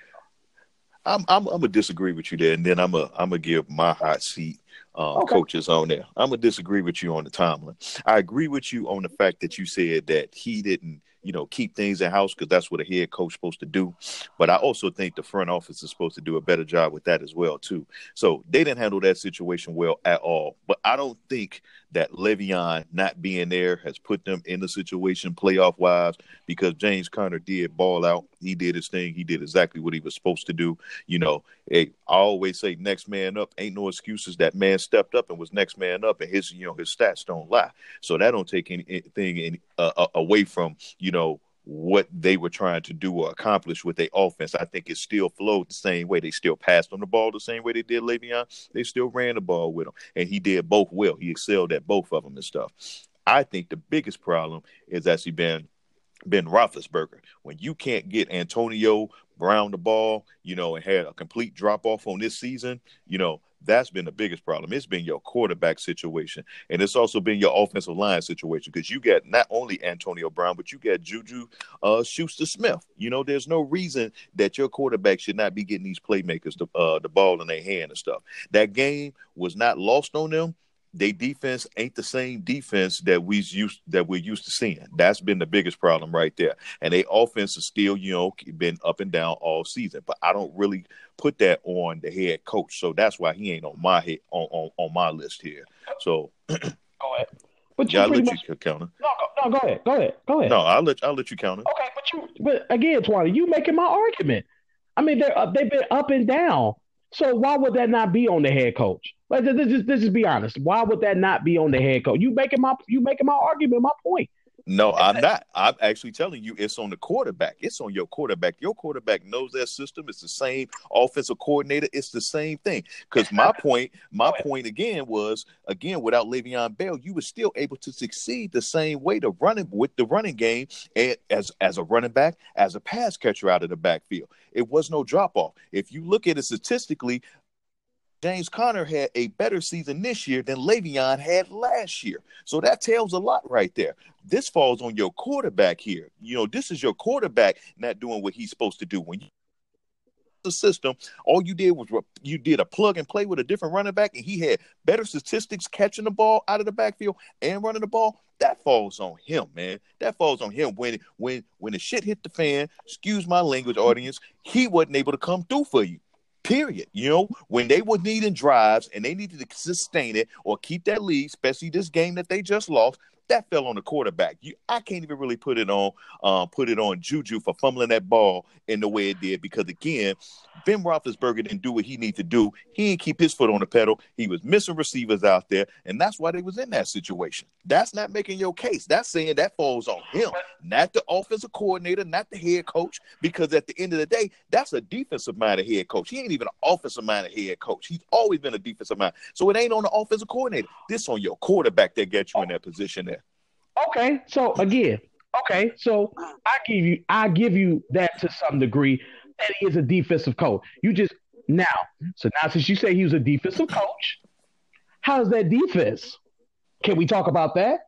[SPEAKER 1] I'm I'm I'm gonna disagree with you there, and then I'm a I'm gonna give my hot seat um, okay. coaches on there. I'm gonna disagree with you on the Tomlin. I agree with you on the fact that you said that he didn't you know, keep things in house because that's what a head coach supposed to do. But I also think the front office is supposed to do a better job with that as well too. So they didn't handle that situation well at all. But I don't think that Le'Veon not being there has put them in the situation playoff wise because James Conner did ball out. He did his thing. He did exactly what he was supposed to do. You know, hey, I always say next man up. Ain't no excuses. That man stepped up and was next man up, and his you know his stats don't lie. So that don't take anything in, uh, away from you know what they were trying to do or accomplish with their offense. I think it still flowed the same way. They still passed on the ball the same way they did Le'Veon. They still ran the ball with him, and he did both well. He excelled at both of them and stuff. I think the biggest problem is actually been Ben Roethlisberger. When you can't get Antonio Brown the ball, you know, and had a complete drop off on this season, you know, That's been the biggest problem. It's been your quarterback situation, and it's also been your offensive line situation because you got not only Antonio Brown, but you got Juju uh, Schuster Smith. You know, there's no reason that your quarterback should not be getting these playmakers the, uh, the ball in their hand and stuff. That game was not lost on them they defense ain't the same defense that we used that we're used to seeing. That's been the biggest problem right there. And they offense is still, you know, been up and down all season. But I don't really put that on the head coach. So that's why he ain't on my head on, on, on my list here. So
[SPEAKER 3] go ahead. But
[SPEAKER 1] yeah, I'll let much, you counter.
[SPEAKER 3] No, no, go ahead. Go ahead. Go ahead.
[SPEAKER 1] No, I'll let I'll let you counter.
[SPEAKER 3] Okay, but you but again, Twana, you making my argument. I mean, they're uh, they've been up and down. So why would that not be on the head coach? Let's just, let's just be honest. Why would that not be on the head coach? You making my you making my argument, my point.
[SPEAKER 1] No, I'm not. I'm actually telling you it's on the quarterback. It's on your quarterback. Your quarterback knows that system. It's the same offensive coordinator. It's the same thing. Because my point, my point again was again without Le'Veon Bell, you were still able to succeed the same way to running with the running game and as as a running back, as a pass catcher out of the backfield. It was no drop off. If you look at it statistically, James Conner had a better season this year than Le'Veon had last year. So that tells a lot right there. This falls on your quarterback here. You know, this is your quarterback not doing what he's supposed to do. When you the system, all you did was you did a plug and play with a different running back, and he had better statistics catching the ball out of the backfield and running the ball. That falls on him, man. That falls on him. When when when the shit hit the fan, excuse my language, audience, he wasn't able to come through for you. Period. You know, when they were needing drives and they needed to sustain it or keep that lead, especially this game that they just lost, that fell on the quarterback. You, I can't even really put it on, um, put it on Juju for fumbling that ball in the way it did because again, Ben Roethlisberger didn't do what he needed to do. He didn't keep his foot on the pedal. He was missing receivers out there, and that's why they was in that situation. That's not making your case. That's saying that falls on him, not the offensive coordinator, not the head coach. Because at the end of the day, that's a defensive minded head coach. He ain't even an offensive minded head coach. He's always been a defensive mind. So it ain't on the offensive coordinator. This on your quarterback that gets you in that position there.
[SPEAKER 3] Okay, so again, okay, so I give you I give you that to some degree that he is a defensive coach. You just now, so now since you say he was a defensive coach, how's that defense? Can we talk about that?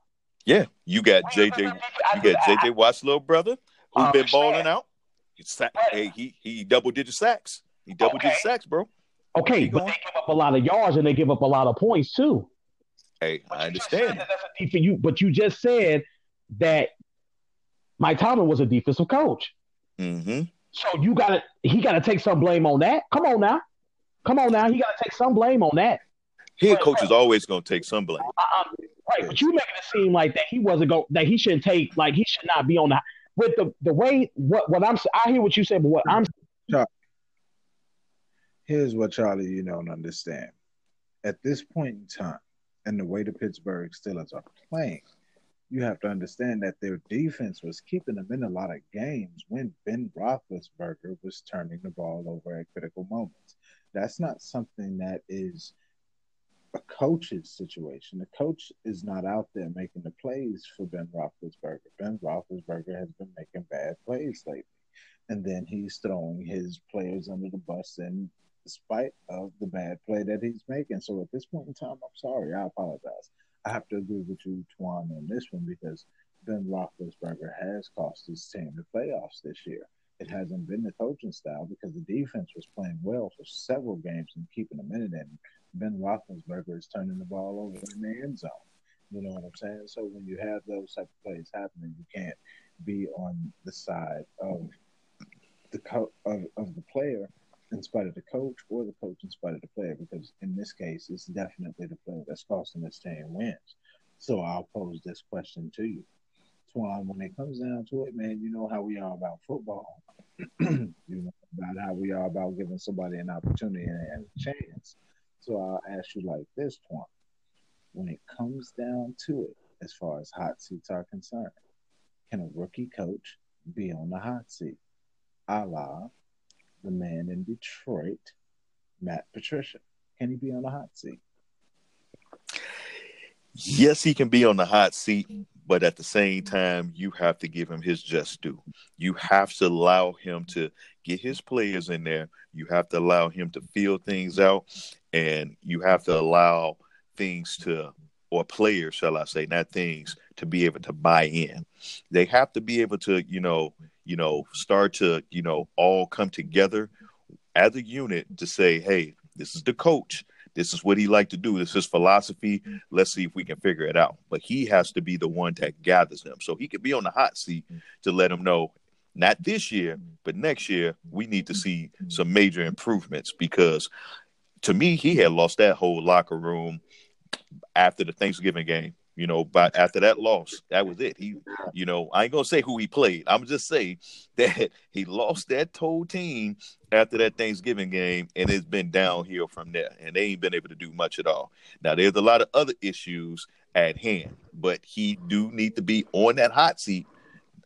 [SPEAKER 1] Yeah, you got JJ, you got JJ Watt's little brother who's been balling out. Hey, he he double digit sacks. He double digit sacks, bro.
[SPEAKER 3] Okay, but they give up a lot of yards and they give up a lot of points too.
[SPEAKER 1] Hey, I understand.
[SPEAKER 3] That that's a defense. You, but you just said that Mike Tomlin was a defensive coach.
[SPEAKER 1] Mm-hmm.
[SPEAKER 3] So you got to he got to take some blame on that. Come on now, come on now. He got to take some blame on that.
[SPEAKER 1] Head coach is always going to take some blame.
[SPEAKER 3] Uh, right, but you making it seem like that he wasn't going that he shouldn't take like he should not be on the with the the way what what I'm I hear what you say, but what I'm
[SPEAKER 2] here's what Charlie you don't understand. At this point in time, and the way the Pittsburgh Steelers are playing, you have to understand that their defense was keeping them in a lot of games when Ben Roethlisberger was turning the ball over at critical moments. That's not something that is a coach's situation. The coach is not out there making the plays for Ben Roethlisberger. Ben Roethlisberger has been making bad plays lately, and then he's throwing his players under the bus and despite of the bad play that he's making. So at this point in time, I'm sorry. I apologize. I have to agree with you, Twan, on this one because Ben Roethlisberger has cost his team the playoffs this year. It hasn't been the coaching style because the defense was playing well for several games and keeping them in. And Ben Roethlisberger is turning the ball over in the end zone. You know what I'm saying? So when you have those type of plays happening, you can't be on the side of the co- of, of the player in spite of the coach or the coach in spite of the player, because in this case, it's definitely the player that's costing this team wins. So I'll pose this question to you. Twan, when it comes down to it, man, you know how we are about football. you know about how we are about giving somebody an opportunity and a chance. So I'll ask you like this, Twan. When it comes down to it, as far as hot seats are concerned, can a rookie coach be on the hot seat? A la the man in Detroit, Matt Patricia? Can he be on the hot seat?
[SPEAKER 1] Yes, he can be on the hot seat, but at the same time, you have to give him his just due. You have to allow him to get his players in there. You have to allow him to feel things out. and you have to allow things to or players, shall I say, not things, to be able to buy in. They have to be able to, you know, you know, start to, you know, all come together as a unit to say, hey, this is the coach. This is what he like to do. This is philosophy. Let's see if we can figure it out. But he has to be the one that gathers them. So he could be on the hot seat to let them know, not this year, but next year, we need to see some major improvements because to me, he had lost that whole locker room after the Thanksgiving game. You know, but after that loss, that was it. He, you know, I ain't gonna say who he played. I'm just say that he lost that whole team after that Thanksgiving game, and it's been downhill from there. And they ain't been able to do much at all. Now, there's a lot of other issues at hand, but he do need to be on that hot seat.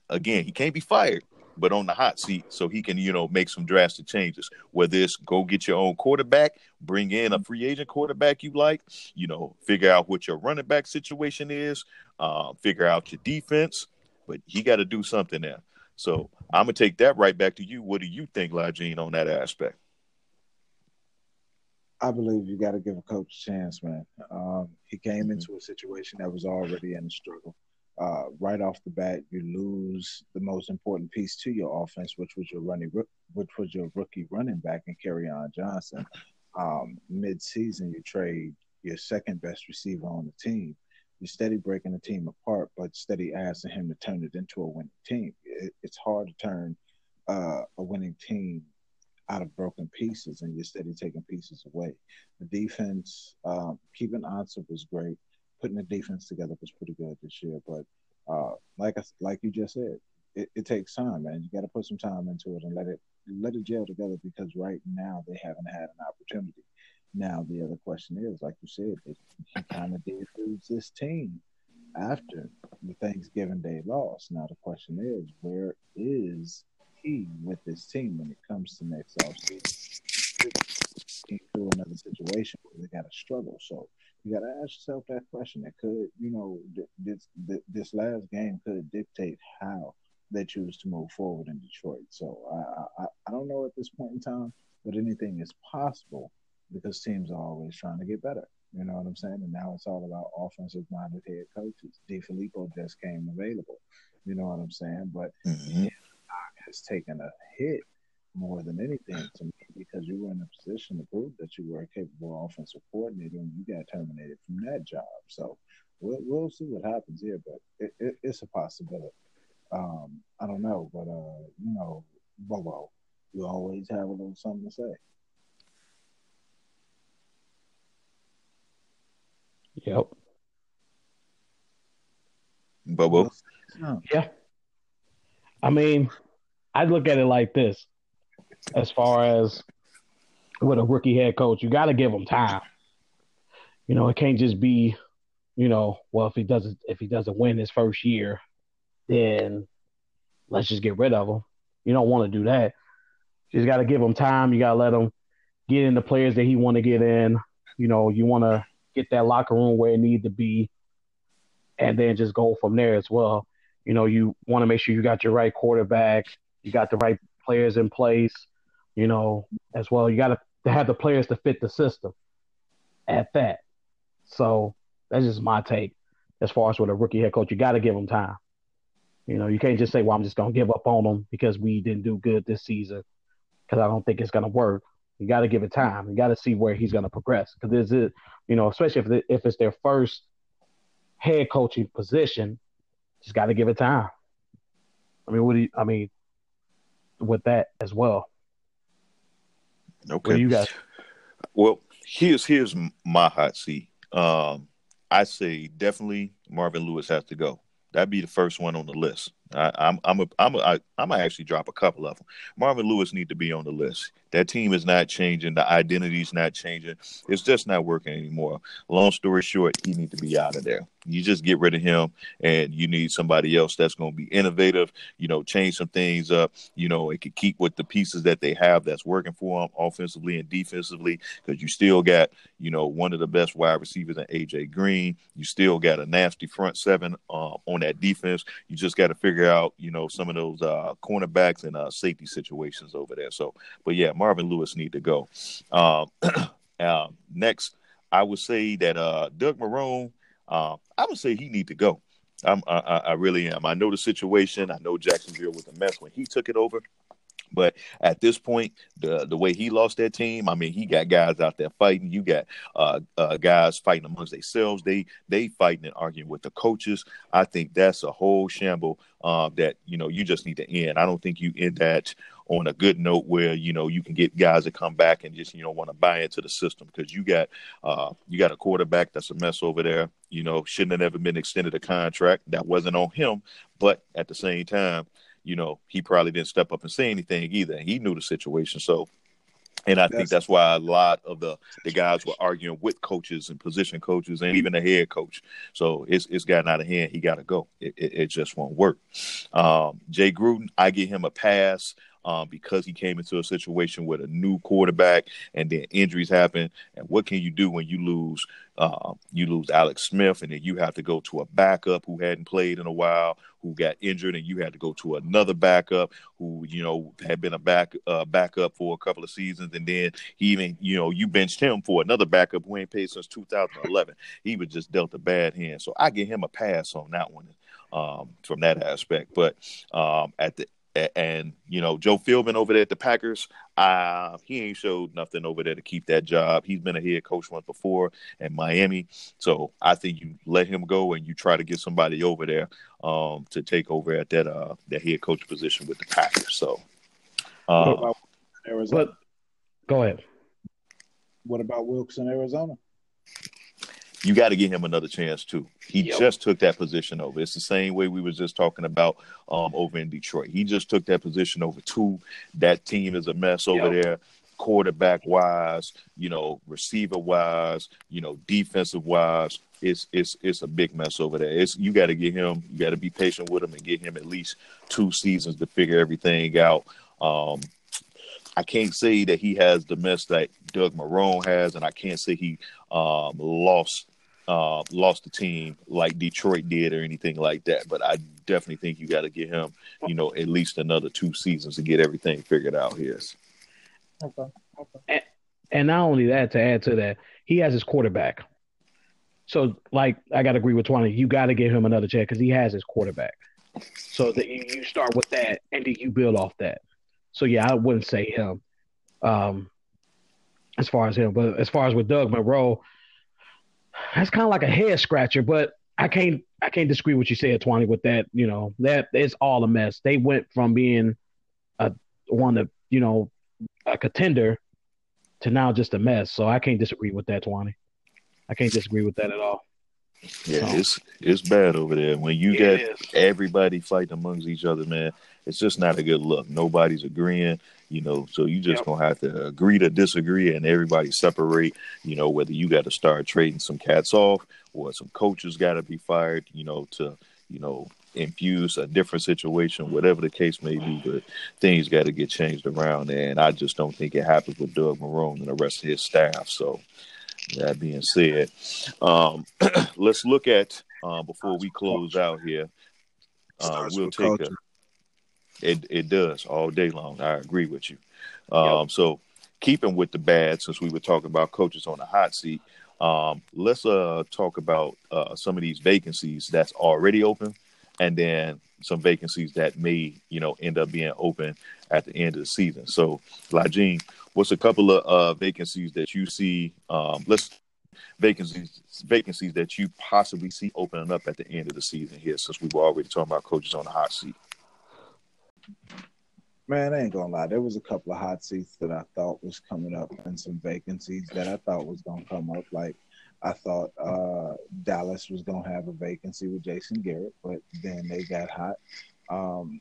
[SPEAKER 1] Again, he can't be fired, but on the hot seat so he can, you know, make some drastic changes. Whether it's go get your own quarterback, bring in a free agent quarterback you like, you know, figure out what your running back situation is, uh, figure out your defense, but he got to do something there. So I'm gonna take that right back to you. What do you think, Lajine, on that aspect?
[SPEAKER 2] I believe you got to give a coach a chance, man. Um, he came mm-hmm. into a situation that was already in a struggle uh, right off the bat, you lose the most important piece to your offense, which was your running, which was your rookie running back in Kerryon Johnson. Um, mid-season, you trade your second best receiver on the team. You're steady breaking the team apart, but steady asking him to turn it into a winning team. It, it's hard to turn uh, a winning team out of broken pieces, and you're steady taking pieces away. The defense, um, keeping Ansah was great putting the defense together was pretty good this year. But uh, like I, like you just said, it, it takes time, man. You got to put some time into it and let it let it gel together because right now they haven't had an opportunity. Now the other question is, like you said, he kind of did lose this team after the Thanksgiving Day loss. Now the question is, where is he with this team when it comes to next offseason? Into another situation where they got to struggle. So you got to ask yourself that question. That could, you know, this this last game could dictate how they choose to move forward in Detroit. So I, I I don't know at this point in time, but anything is possible because teams are always trying to get better. You know what I'm saying? And now it's all about offensive minded head coaches. DeFilippo just came available. You know what I'm saying? But mm-hmm. has taken a hit more than anything to me because you were in a position to prove that you were a capable offensive coordinator and you got terminated from that job. So we'll, we'll see what happens here, but it, it, it's a possibility. Um, I don't know, but uh, you know, Bobo, you always have a little something to say.
[SPEAKER 3] Yep.
[SPEAKER 1] Bobo.
[SPEAKER 3] Yeah. I mean, I look at it like this as far as with a rookie head coach. You got to give him time. You know, it can't just be, you know, well if he doesn't if he doesn't win his first year, then let's just get rid of him. You don't want to do that. You just got to give him time. You got to let him get in the players that he want to get in. You know, you want to get that locker room where it needs to be, and then just go from there as well. You know, you want to make sure you got your right quarterback, you got the right players in place, you know, as well. You got to, have the players to fit the system at that. So that's just my take as far as with a rookie head coach. You got to give them time. You know, you can't just say, well, I'm just going to give up on them because we didn't do good this season because I don't think it's going to work. You got to give it time. You got to see where he's going to progress because is you know, especially if, if it's their first head coaching position, just got to give it time. I mean, what do you, I mean, with that as well.
[SPEAKER 1] Okay.
[SPEAKER 3] You got?
[SPEAKER 1] Well, here's here's my hot seat. Um, I say definitely Marvin Lewis has to go. That'd be the first one on the list. I, I'm I'm a, I'm a, I, I'm gonna actually drop a couple of them. Marvin Lewis need to be on the list. That team is not changing. The identity is not changing. It's just not working anymore. Long story short, he need to be out of there. You just get rid of him, and you need somebody else that's going to be innovative. You know, change some things up. You know, it could keep with the pieces that they have that's working for them offensively and defensively. Because you still got, you know, one of the best wide receivers in AJ Green. You still got a nasty front seven uh, on that defense. You just got to figure out, you know, some of those uh, cornerbacks and uh, safety situations over there. So, but yeah, Marvin Lewis need to go. Um, Uh, next, I would say that uh, Doug Marrone, uh, I would say he need to go. I'm, I, I really am. I know the situation. I know Jacksonville was a mess when he took it over. But at this point, the the way he lost that team, I mean, he got guys out there fighting. You got uh, uh, guys fighting amongst themselves. They they fighting and arguing with the coaches. I think that's a whole shamble uh, that you know you just need to end. I don't think you end that on a good note where you know you can get guys to come back and just you know want to buy into the system because you got uh, you got a quarterback that's a mess over there. You know, shouldn't have ever been extended a contract. That wasn't on him, but at the same time you know, he probably didn't step up and say anything either. He knew the situation. So, and I think that's why a lot of the, the guys were arguing with coaches and position coaches and even the head coach. So it's, it's gotten out of hand. He got to go. It, it, it, just won't work. Um, Jay Gruden, I give him a pass um, because he came into a situation with a new quarterback and then injuries happen. And what can you do when you lose? Uh, you lose Alex Smith, and then you have to go to a backup who hadn't played in a while, who got injured, and you had to go to another backup who you know had been a back uh, backup for a couple of seasons, and then he even you know you benched him for another backup who ain't played since 2011. he was just dealt a bad hand, so I give him a pass on that one um, from that aspect. But um, at the and you know Joe Philbin over there at the Packers, uh, he ain't showed nothing over there to keep that job. He's been a head coach once before in Miami, so I think you let him go and you try to get somebody over there um, to take over at that uh, that head coach position with the Packers. So,
[SPEAKER 3] uh, Arizona? But, go ahead.
[SPEAKER 2] What about Wilks in Arizona?
[SPEAKER 1] You got to give him another chance too. He yep. just took that position over. It's the same way we were just talking about um, over in Detroit. He just took that position over too. That team is a mess over yep. there, quarterback wise, you know, receiver wise, you know, defensive wise. It's it's it's a big mess over there. It's you got to get him. You got to be patient with him and get him at least two seasons to figure everything out. Um, I can't say that he has the mess that Doug Marrone has, and I can't say he um, lost uh, lost the team like Detroit did or anything like that. But I definitely think you got to give him, you know, at least another two seasons to get everything figured out here.
[SPEAKER 3] Okay. okay. And, and not only that, to add to that, he has his quarterback. So, like, I got to agree with Twenty. You got to give him another check because he has his quarterback. So that you, you start with that, and then you build off that. So yeah, I wouldn't say him. Um, as far as him, but as far as with Doug Marrone, that's kind of like a head scratcher. But I can't I can't disagree with what you said, Twani, with that. You know that it's all a mess. They went from being a one of you know a contender to now just a mess. So I can't disagree with that, Twani. I can't disagree with that at all.
[SPEAKER 1] Yeah, so. it's it's bad over there. When you get everybody fighting amongst each other, man, it's just not a good look. Nobody's agreeing, you know. So you just yep. gonna have to agree to disagree, and everybody separate. You know, whether you got to start trading some cats off, or some coaches got to be fired. You know, to you know infuse a different situation, whatever the case may be. But things got to get changed around, and I just don't think it happens with Doug Marrone and the rest of his staff. So that being said, um, let's look at uh, before we close out here. Uh, we'll take a, it it does all day long. I agree with you. Um. So keeping with the bad, since we were talking about coaches on the hot seat, um, let's uh, talk about uh, some of these vacancies that's already open, and then some vacancies that may you know end up being open at the end of the season. So, Lajine, what's a couple of uh, vacancies that you see? Um, let's vacancies vacancies that you possibly see opening up at the end of the season here, since we were already talking about coaches on the hot seat.
[SPEAKER 2] Man, I ain't gonna lie. There was a couple of hot seats that I thought was coming up, and some vacancies that I thought was gonna come up. Like I thought uh, Dallas was gonna have a vacancy with Jason Garrett, but then they got hot. Um,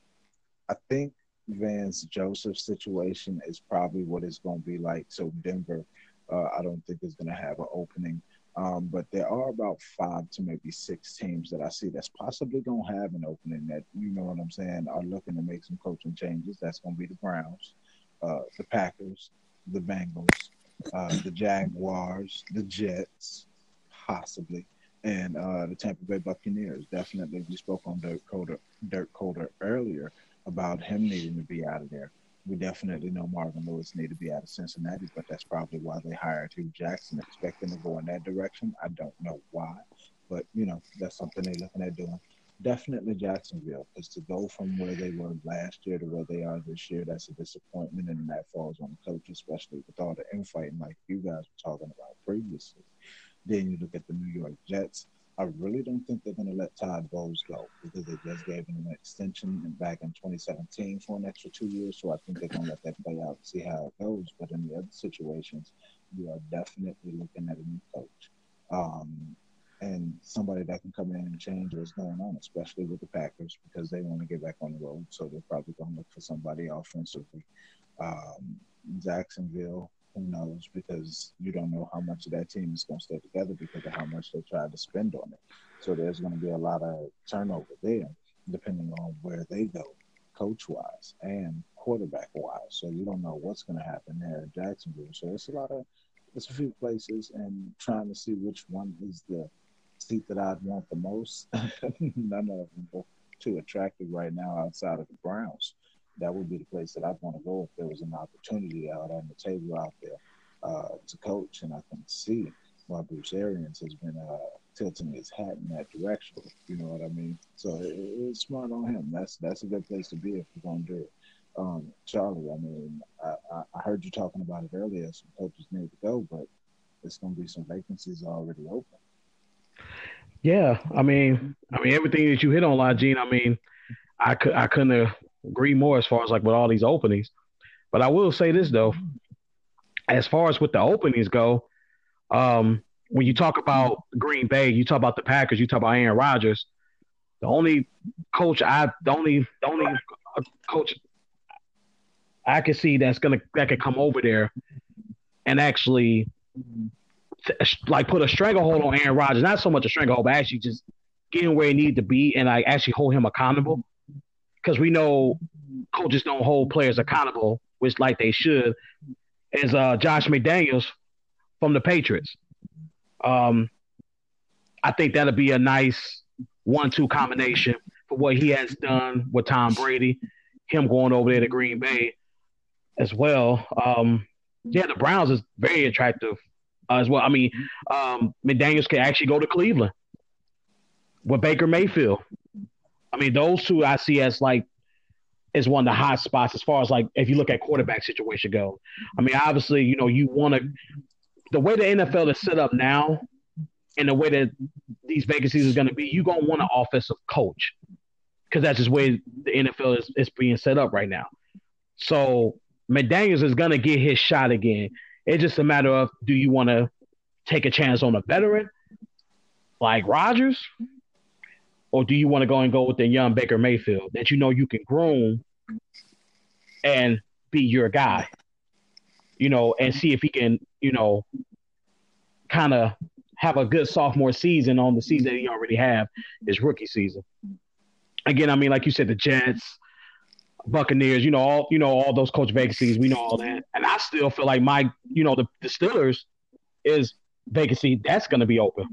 [SPEAKER 2] I think Vance Joseph's situation is probably what it's gonna be like. So Denver, uh, I don't think is gonna have an opening. Um, but there are about five to maybe six teams that I see that's possibly going to have an opening that, you know what I'm saying, are looking to make some coaching changes. That's going to be the Browns, uh, the Packers, the Bengals, uh, the Jaguars, the Jets, possibly, and uh, the Tampa Bay Buccaneers. Definitely, we spoke on Dirk Koetter, Dirk Koetter earlier about him needing to be out of there. we definitely know Marvin Lewis need to be out of Cincinnati, but that's probably why they hired Hue Jackson, expecting to go in that direction. I don't know why, but you know that's something they're looking at doing. Definitely Jacksonville, because to go from where they were last year to where they are this year, that's a disappointment, and that falls on the coach, especially with all the infighting like you guys were talking about previously. Then you look at the New York Jets I really don't think they're going to let Todd Bowles go because they just gave him an extension back in 2017 for an extra two years. So I think they're going to let that play out and see how it goes. But in the other situations, you are definitely looking at a new coach um, and somebody that can come in and change what's going on, especially with the Packers because they want to get back on the road. So they're probably going to look for somebody offensively. Um, Jacksonville, who knows? Because you don't know how much of that team is going to stay together because of how much they tried to spend on it. So there's going to be a lot of turnover there, depending on where they go, coach wise and quarterback wise. So you don't know what's going to happen there in Jacksonville. So it's a lot of, it's a few places, and trying to see which one is the seat that I'd want the most. None of them are too attractive right now outside of the Browns that would be the place that I'd want to go if there was an opportunity out on the table out there uh, to coach. And I can see why Bruce Arians has been uh, tilting his hat in that direction. You know what I mean? So it, it's smart on him. That's that's a good place to be if you're going to do it. Um, Charlie, I mean, I, I heard you talking about it earlier. Some coaches need to go, but there's going to be some vacancies already open.
[SPEAKER 3] Yeah, I mean, I mean everything that you hit on, Gene. I mean, I could I couldn't have agree more as far as like with all these openings. But I will say this though, as far as with the openings go, um, when you talk about Green Bay, you talk about the Packers, you talk about Aaron Rodgers. The only coach I, the only, the only coach I can see that's gonna that could come over there and actually like put a stranglehold on Aaron Rodgers. Not so much a stranglehold, but actually just getting where he needed to be and like actually hold him accountable because we know coaches don't hold players accountable, which like they should, is uh, Josh McDaniels from the Patriots. Um, I think that'll be a nice one-two combination for what he has done with Tom Brady, him going over there to Green Bay as well. Um, yeah, the Browns is very attractive as well. I mean, um, McDaniels can actually go to Cleveland with Baker Mayfield. I mean, those two I see as like is one of the hot spots as far as like if you look at quarterback situation go. I mean, obviously, you know, you want to the way the NFL is set up now, and the way that these vacancies is going to be, you're gonna want an offensive coach because that's just way the NFL is, is being set up right now. So McDaniel's is gonna get his shot again. It's just a matter of do you want to take a chance on a veteran like Rodgers, or do you want to go and go with the young Baker Mayfield that you know you can groom and be your guy, you know, and see if he can, you know, kind of have a good sophomore season on the season that he already have his rookie season. Again, I mean, like you said, the Jets, Buccaneers, you know, all you know, all those coach vacancies, we know all that. And I still feel like my, you know, the, the Steelers is vacancy that's gonna be open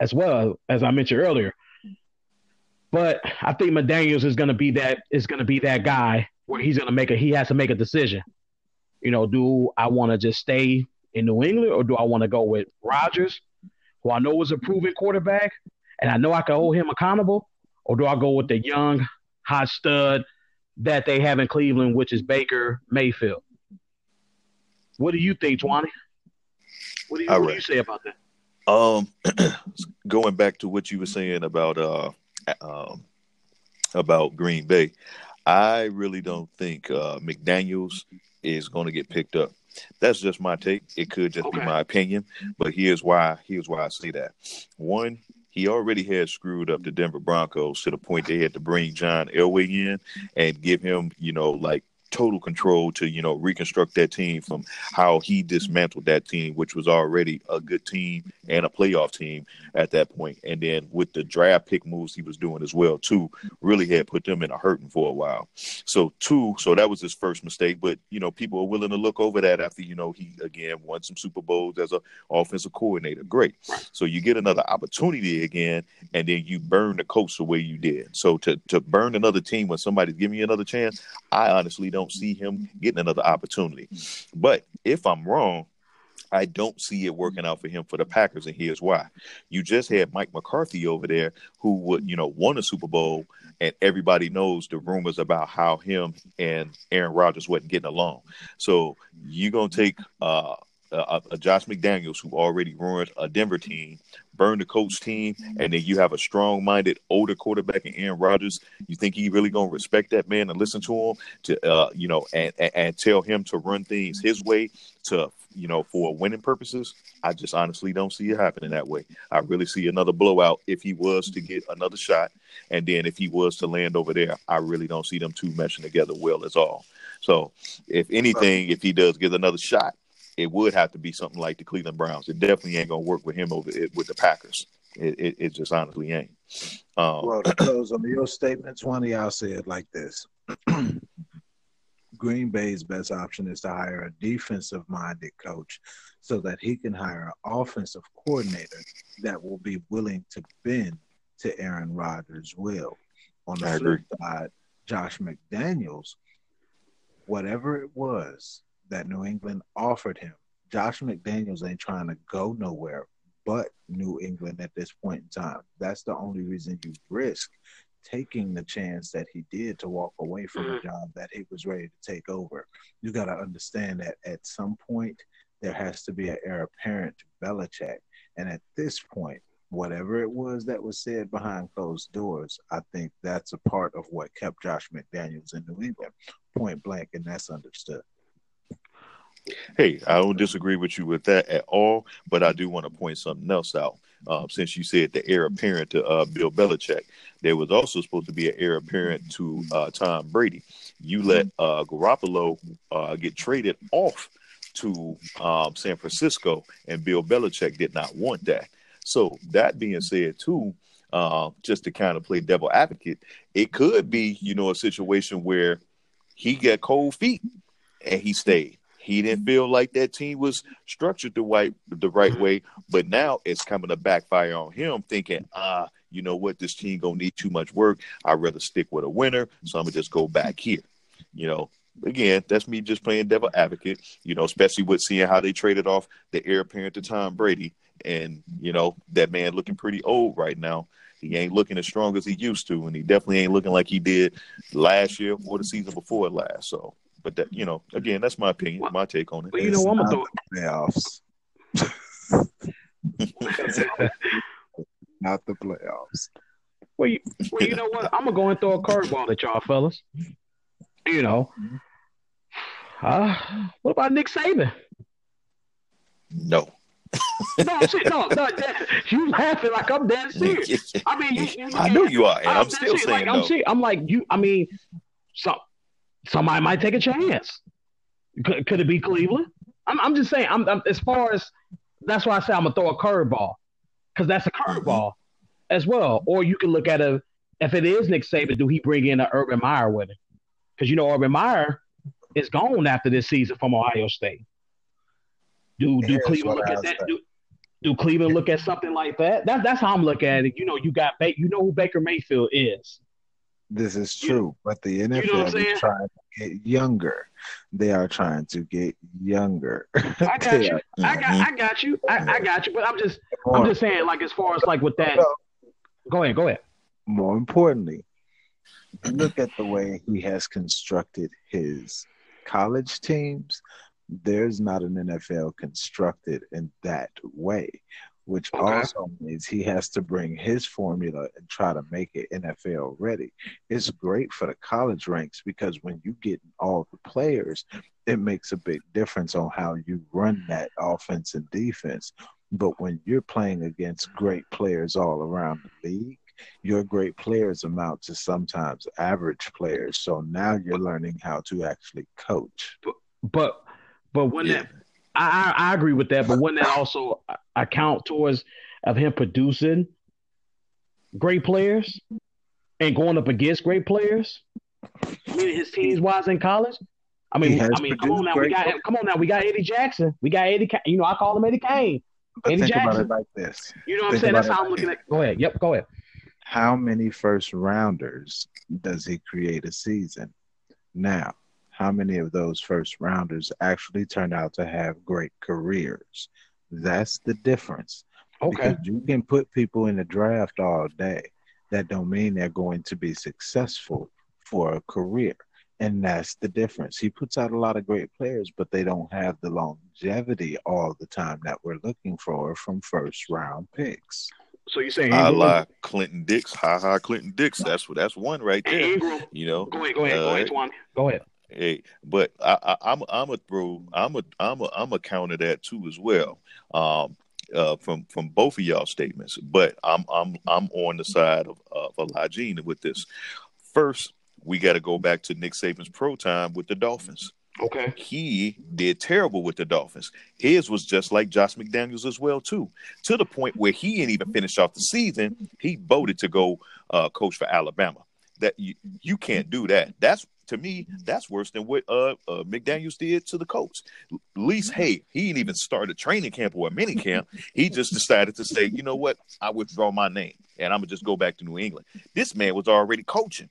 [SPEAKER 3] as well, as I mentioned earlier. But I think McDaniels is gonna be that is gonna be that guy where he's gonna make a he has to make a decision. You know, do I want to just stay in New England or do I want to go with Rodgers, who I know is a proven quarterback, and I know I can hold him accountable, or do I go with the young hot stud that they have in Cleveland, which is Baker Mayfield? What do you think, Twani? What do you, what do you say about that?
[SPEAKER 1] Um, going back to what you were saying about uh um, about Green Bay. I really don't think uh, McDaniels is going to get picked up. That's just my take. It could just okay. be my opinion, but here's why. Here's why I say that. One, he already had screwed up the Denver Broncos to the point they had to bring John Elway in and give him, you know, like total control to you know reconstruct that team from how he dismantled that team, which was already a good team and a playoff team at that point. And then with the draft pick moves he was doing as well, too, really had put them in a hurting for a while. So two, so that was his first mistake. But you know, people are willing to look over that after you know he again won some Super Bowls as a offensive coordinator. Great. So you get another opportunity again, and then you burn the coach the way you did. So to to burn another team when somebody's giving you another chance, I honestly don't don't see him getting another opportunity. But if I'm wrong, I don't see it working out for him for the Packers, and here's why. You just had Mike McCarthy over there, who would, you know, won a Super Bowl, and everybody knows the rumors about how him and Aaron Rodgers wasn't getting along. So you're gonna take uh, a, a Josh McDaniels who already ruined a Denver team, burn the coach team, and then you have a strong-minded older quarterback in Aaron Rodgers. You think he really gonna respect that man and listen to him to, uh, you know, and, and, and tell him to run things his way to, you know, for winning purposes? I just honestly don't see it happening that way. I really see another blowout if he was to get another shot, and then if he was to land over there, I really don't see them two meshing together well at all. So, if anything, if he does get another shot, it would have to be something like the Cleveland Browns. It definitely ain't gonna work with him over it with the Packers. It, it, it just honestly ain't. Um,
[SPEAKER 2] well, to close on your statements, one of y'all said like this: Green Bay's best option is to hire a defensive-minded coach, so that he can hire an offensive coordinator that will be willing to bend to Aaron Rodgers' will. On the
[SPEAKER 1] I
[SPEAKER 2] flip
[SPEAKER 1] agree.
[SPEAKER 2] side, Josh McDaniels, whatever it was that New England offered him, Josh McDaniels ain't trying to go nowhere but New England at this point in time. That's the only reason you risk taking the chance that he did to walk away from a mm-hmm. job that he was ready to take over. You got to understand that at some point there has to be an heir apparent to Belichick, and at this point, whatever it was that was said behind closed doors, I think that's a part of what kept Josh McDaniels in New England, point blank, and that's understood.
[SPEAKER 1] Hey, I don't disagree with you with that at all, but I do want to point something else out. Um, since you said the heir apparent to uh, Bill Belichick, there was also supposed to be an heir apparent to uh, Tom Brady. You let uh, Garoppolo uh, get traded off to um, San Francisco, and Bill Belichick did not want that. So that being said, too, uh, just to kind of play devil advocate, it could be you know a situation where he got cold feet and he stayed. He didn't feel like that team was structured the right the right way, but now it's coming to backfire on him, thinking, ah, you know what, this team gonna need too much work. I'd rather stick with a winner, so I'm gonna just go back here. You know, again, that's me just playing devil advocate. You know, especially with seeing how they traded off the heir apparent to Tom Brady, and you know that man looking pretty old right now. He ain't looking as strong as he used to, and he definitely ain't looking like he did last year or the season before last. So, but that you know, again, that's my opinion, my take on it.
[SPEAKER 3] Well, you know, I'm gonna throw
[SPEAKER 2] playoffs. Not the playoffs.
[SPEAKER 3] Well, you, well, you know what? I'm gonna go and throw a curveball at y'all, fellas. You know, uh, what about Nick Saban?
[SPEAKER 1] No.
[SPEAKER 3] No, shit, no, no. That, you laughing like I'm dead serious. I mean, you, you
[SPEAKER 1] I know you are, and I'm
[SPEAKER 3] dead
[SPEAKER 1] still
[SPEAKER 3] serious.
[SPEAKER 1] saying
[SPEAKER 3] like, I'm, serious. I'm like you. I mean, so somebody might take a chance. Could, could it be Cleveland? I'm, I'm just saying. I'm, I'm as far as that's why I say I'm gonna throw a curveball because that's a curveball as well. Or you can look at a if it is Nick Saban, do he bring in an Urban Meyer with him? Because you know Urban Meyer is gone after this season from Ohio State. Do do
[SPEAKER 2] Here's
[SPEAKER 3] Cleveland look at that? Do, do Cleveland look at something like that? That that's how I'm looking at it. You know, you got ba- you know who Baker Mayfield is.
[SPEAKER 2] This is
[SPEAKER 3] You-
[SPEAKER 2] true, but the
[SPEAKER 3] know what I'm
[SPEAKER 2] NFL is trying to get younger. They are trying to get younger.
[SPEAKER 3] I got you. I got mm-hmm. I got you. I, I got you. But I'm just I'm just saying, like as far as like with that. Go ahead. Go ahead.
[SPEAKER 2] more importantly, look at the way he has constructed his college teams. There's not an NFL constructed in that way, which
[SPEAKER 3] Okay.
[SPEAKER 2] also means he has to bring his formula and try to make it NFL ready. It's great for the college ranks because when you get all the players, it makes a big difference on how you run that offense and defense. But when you're playing against great players all around the league, your great players amount to sometimes average players. So now you're learning how to actually coach.
[SPEAKER 3] But but when
[SPEAKER 1] Yeah.
[SPEAKER 3] that I, I agree with that, but when that also account towards of him producing great players and going up against great players, his teams wise in college. I mean, I mean, come on now, we got come on now, we got Eddie Jackson, we got Eddie. You know, I call him Eddie Kane.
[SPEAKER 2] But
[SPEAKER 3] Eddie
[SPEAKER 2] think about
[SPEAKER 3] Jackson.
[SPEAKER 2] it like this.
[SPEAKER 3] You know what I'm saying? That's how I'm
[SPEAKER 2] like
[SPEAKER 3] looking at. Go ahead. Yep. Go ahead.
[SPEAKER 2] How many first rounders does he create a season? Now, how many of those first rounders actually turn out to have great careers? That's the difference.
[SPEAKER 3] Okay.
[SPEAKER 2] Because you can put people in the draft all day. That don't mean they're going to be successful for a career. And that's the difference. He puts out a lot of great players, but they don't have the longevity all the time that we're looking for from first round picks.
[SPEAKER 3] So you're saying
[SPEAKER 1] I
[SPEAKER 3] Ingram,
[SPEAKER 1] lie Clinton Dix, ha ha Clinton Dix. That's what that's one right there.
[SPEAKER 3] Ingram.
[SPEAKER 1] You know.
[SPEAKER 3] Go ahead, go ahead, go
[SPEAKER 1] Uh,
[SPEAKER 3] ahead, Twan. Go ahead.
[SPEAKER 1] Hey, but I, I, I'm I'm a throw I'm a I'm a I'm a counter that too as well. Um, uh, from from both of y'all statements, but I'm I'm I'm on the side of of Elijah with this. First, we got to go back to Nick Saban's pro time with the Dolphins.
[SPEAKER 3] Okay.
[SPEAKER 1] He did terrible with the Dolphins. His was just like Josh McDaniels as well too, to the point where he didn't even finish off the season. He voted to go uh, coach for Alabama. That you, you can't do that. That's to me, that's worse than what uh, uh, McDaniels did to the Colts. At least, hey, he didn't even start a training camp or a mini camp. He just decided to say, you know what, I withdraw my name and I'm gonna just go back to New England. This man was already coaching.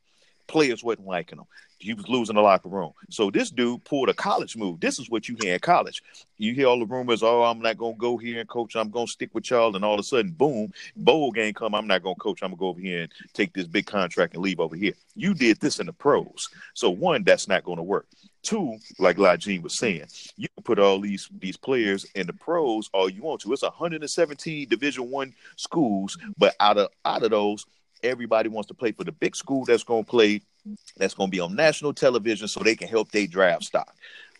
[SPEAKER 1] Players wasn't liking him. He was losing the locker room. So this dude pulled a college move. This is what you hear in college. You hear all the rumors, oh, I'm not gonna go here and coach, I'm gonna stick with y'all, and all of a sudden, boom, bowl game come, I'm not gonna coach, I'm gonna go over here and take this big contract and leave over here. You did this in the pros. So one, that's not gonna work. Two, like Lajine was saying, you can put all these these players in the pros all you want to. It's 117 Division One schools, but out of out of those, everybody wants to play for the big school that's going to play, that's going to be on national television, so they can help their draft stock.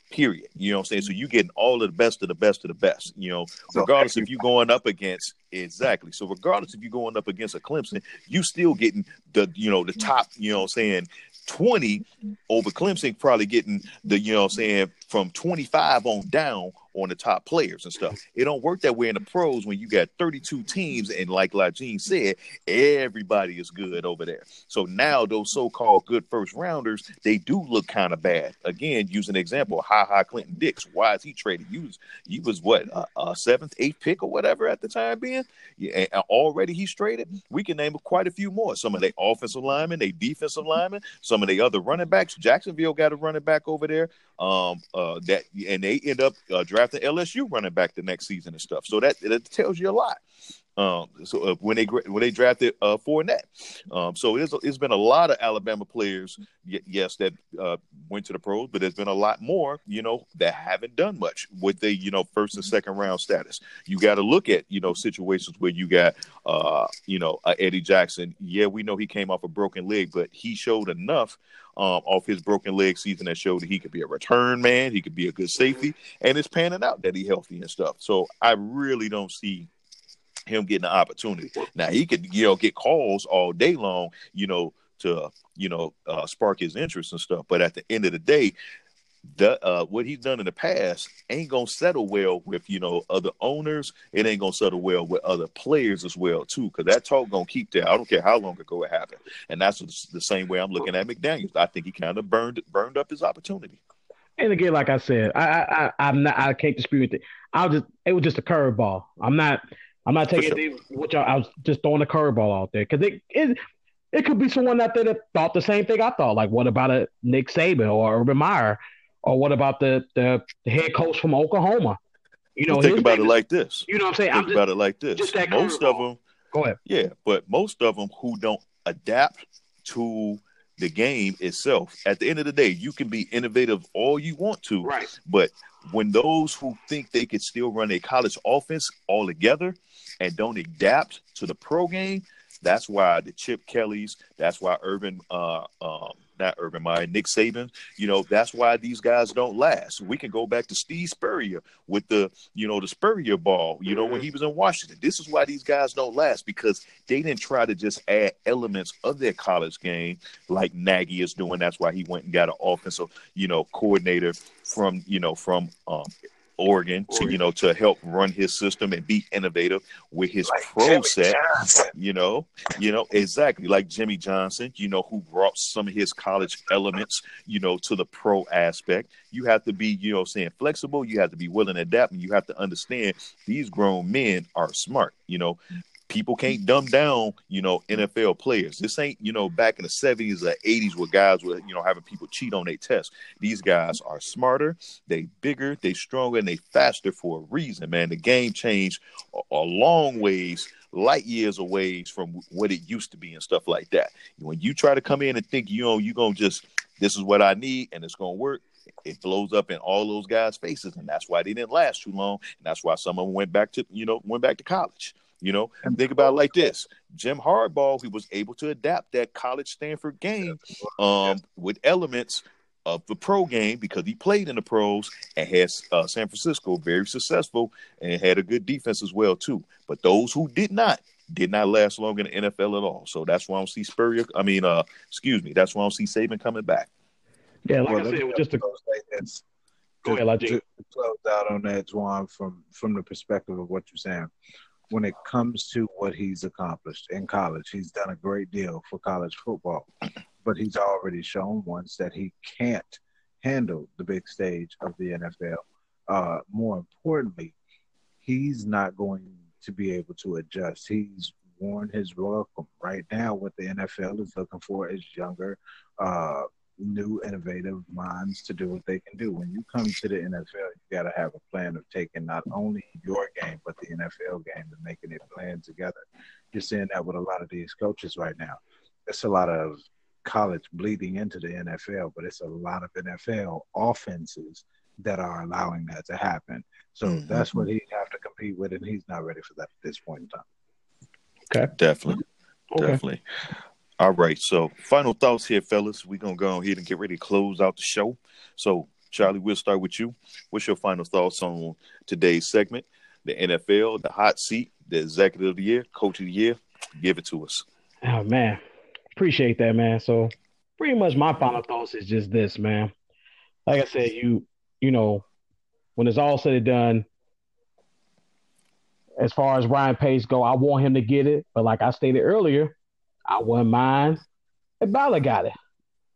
[SPEAKER 1] Period. You know what I'm saying? So you're getting all of the best of the best of the best. You know,
[SPEAKER 2] So
[SPEAKER 1] regardless if you're going up against exactly. So regardless if you're going up against a Clemson, you still getting the you know the top. You know what I'm saying? 20 over Clemson, probably getting the, you know what I'm saying, from 25 on down on the top players and stuff. It don't work that way in the pros when you got 32 teams, and like Lajine said, everybody is good over there. So now those so-called good first rounders, they do look kind of bad. Again, use an example, Ha Ha Clinton-Dix. Why is he traded? You was, you was what, a, a seventh, eighth pick or whatever at the time being? Yeah, and already he's traded. We can name quite a few more. Some of the offensive linemen, they defensive linemen, some of the other running backs. Jacksonville got a running back over there. Um, uh, that and they end up uh, drafting LSU running back the next season and stuff. So that that tells you a lot. Um, so uh, when they when they drafted uh, Fournette, um, so it's it's been a lot of Alabama players, y- yes, that uh, went to the pros, but there's been a lot more, you know, that haven't done much with the you know first and second round status. You got to look at you know situations where you got uh, you know uh, Eddie Jackson. Yeah, we know he came off a broken leg, but he showed enough um, off his broken leg season that showed that he could be a return man, he could be a good safety, and it's panning out that he healthy and stuff. So I really don't see him getting an opportunity. Now he could, you know, get calls all day long, you know, to you know uh, spark his interest and stuff. But at the end of the day, the uh, what he's done in the past ain't gonna settle well with you know other owners. It ain't gonna settle well with other players as well too, because that talk gonna keep there. I don't care how long ago it happened, and that's the same way I'm looking at McDaniels. I think he kind of burned burned up his opportunity.
[SPEAKER 3] And again, like I said, I I, I I'm not I can't dispute it. I was just it was just a curveball. I'm not I'm not taking
[SPEAKER 1] sure.
[SPEAKER 3] what y'all. I was just throwing a curveball out there because it, it it could be someone out there that thought the same thing I thought. Like, what about a Nick Saban or Urban Meyer, or what about the the, the head coach from Oklahoma? You know,
[SPEAKER 1] think about
[SPEAKER 3] name
[SPEAKER 1] it like this.
[SPEAKER 3] you know what I'm saying.
[SPEAKER 1] Think
[SPEAKER 3] I'm just,
[SPEAKER 1] about it like this. Most of them,
[SPEAKER 3] go ahead.
[SPEAKER 1] yeah, but most of them who don't adapt to the game itself. At the end of the day, you can be innovative all you want to,
[SPEAKER 3] Right.
[SPEAKER 1] but when those who think they could still run a college offense all together and don't adapt to the pro game, that's why the Chip Kellys, that's why Urban, uh, um, not Urban Meyer, Nick Saban, you know, that's why these guys don't last. We can go back to Steve Spurrier with the, you know, the Spurrier ball, you know, when he was in Washington. This is why these guys don't last because they didn't try to just add elements of their college game like Nagy is doing. That's why he went and got an offensive, you know, coordinator from, you know, from um, Oregon to, you know, to help run his system and be innovative with his pro set. You know, you know exactly like Jimmy Johnson. You know who brought some of his college elements, you know, to the pro aspect. You have to be, you know, saying flexible. You have to be willing to adapt, and you have to understand these grown men are smart. You know, people can't dumb down, you know, NFL players. This ain't, you know, back in the 70s or 80s where guys were, you know, having people cheat on their tests. These guys are smarter, they bigger, they stronger, and they faster for a reason, man. The game changed a, a long ways, light years away from what it used to be and stuff like that. When you try to come in and think, you know, you're gonna just this is what I need and it's gonna work, it blows up in all those guys' faces, and that's why they didn't last too long, and that's why some of them went back to you know went back to college. You know, and think about it like this: Jim Harbaugh, he was able to adapt that college Stanford game um, with elements of the pro game because he played in the pros and has uh, San Francisco very successful and had a good defense as well too. But those who did not did not last long in the NFL at all. So that's why I don't see Spurrier. I mean, uh, excuse me, that's why I don't see Saban coming back.
[SPEAKER 3] Yeah, like well, I said, just a
[SPEAKER 2] Go ahead, to, to close out on that, Juan, from from the perspective of what you're saying when it comes to what he's accomplished in college. He's done a great deal for college football, but he's already shown once that he can't handle the big stage of the NFL. Uh, more importantly, he's not going to be able to adjust. He's worn his welcome. Right now, what the NFL is looking for is younger, uh, new innovative minds to do what they can do. When you come to the NFL, you got to have a plan of taking not only your game but the NFL game and making it blend together. You're seeing that with a lot of these coaches right now. It's a lot of college bleeding into the NFL, but it's a lot of NFL offenses that are allowing that to happen. So mm-hmm. that's what he'd have to compete with, and he's not ready for that at this point in time.
[SPEAKER 1] Okay, definitely, okay. definitely. All right. So, final thoughts here, fellas. We're going to go ahead and get ready to close out the show. So, Charlie, we'll start with you. What's your final thoughts on today's segment? The NFL, the hot seat, the executive of the year, coach of the year. Give it to us.
[SPEAKER 3] Oh, man. Appreciate that, man. So, pretty much my final thoughts is just this, man. Like I said, you, you know, when it's all said and done, as far as Ryan Pace go, I want him to get it. But like I stated earlier, I wouldn't mind if Ballard got it.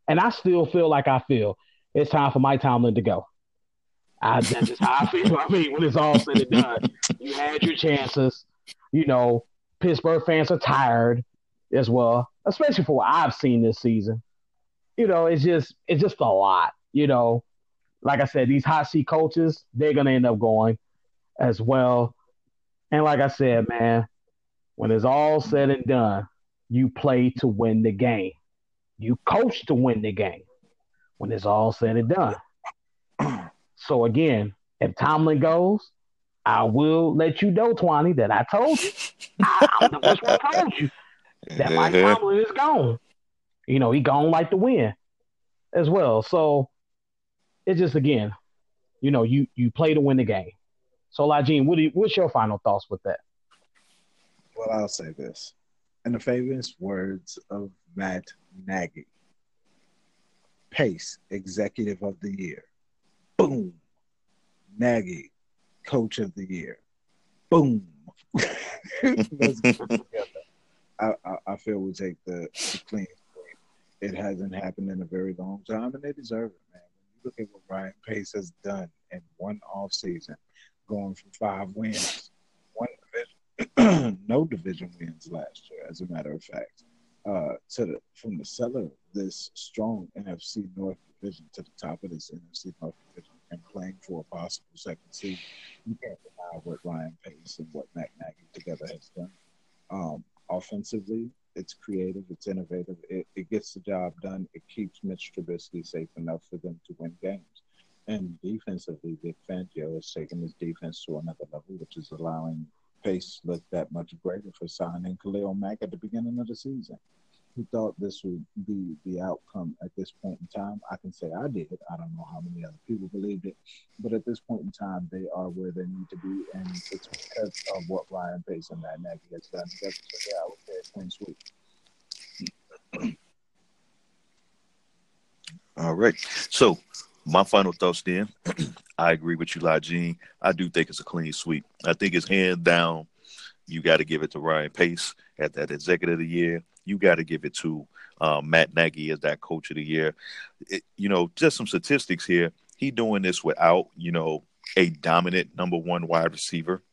[SPEAKER 3] And I still feel like I feel it's time for Mike Tomlin to go. I, that's just how I feel. I mean, when it's all said and done, you had your chances. You know, Pittsburgh fans are tired as well, especially for what I've seen this season. You know, it's just it's just a lot. You know, like I said, these hot seat coaches, they're gonna end up going as well. And like I said, man, when it's all said and done, you play to win the game. You coach to win the game when it's all said and done. so again, if Tomlin goes, I will let you know, Twani, that I told you. I, I'm the first one told you that Mike uh-huh. Tomlin is gone. You know, he gone like the wind as well. So it's just again, you know, you you play to win the game. So, Lajine, what you, what's your final thoughts with that?
[SPEAKER 2] Well, I'll say this in the famous words of Matt Nagy. Pace, Executive of the Year. Boom. Nagy, Coach of the Year. Boom. I, I, I, feel we take the, the clean It hasn't happened in a very long time, and they deserve it, man. When you look at what Ryan Pace has done in one off season, going from five wins, no division wins last year, as a matter of fact. Uh, to the from the cellar this strong NFC North division to the top of this NFC North division and playing for a possible second seed, you can't deny what Ryan Pace and what Matt Nagy together has done. Um, offensively, it's creative, it's innovative, it, it gets the job done. It keeps Mitch Trubisky safe enough for them to win games. And defensively, Vic Fangio has taken his defense to another level, which is allowing pace looked that much greater for signing Khalil Mack at the beginning of the season. Who thought this would be the outcome at this point in time? I can say I did. I don't know how many other people believed it, but at this point in time, they are where they need to be, and it's because of what Ryan Pace and Matt Nagy has done. So yeah, I would say it's clean
[SPEAKER 1] sweep. All right. So my final thoughts then, I agree with you, Lajine. I do think it's a clean sweep. I think it's hand down. You got to give it to Ryan Pace at that executive of the year. You got to give it to um, Matt Nagy as that coach of the year. It, you know, just some statistics here. He doing this without, you know, a dominant number one wide receiver.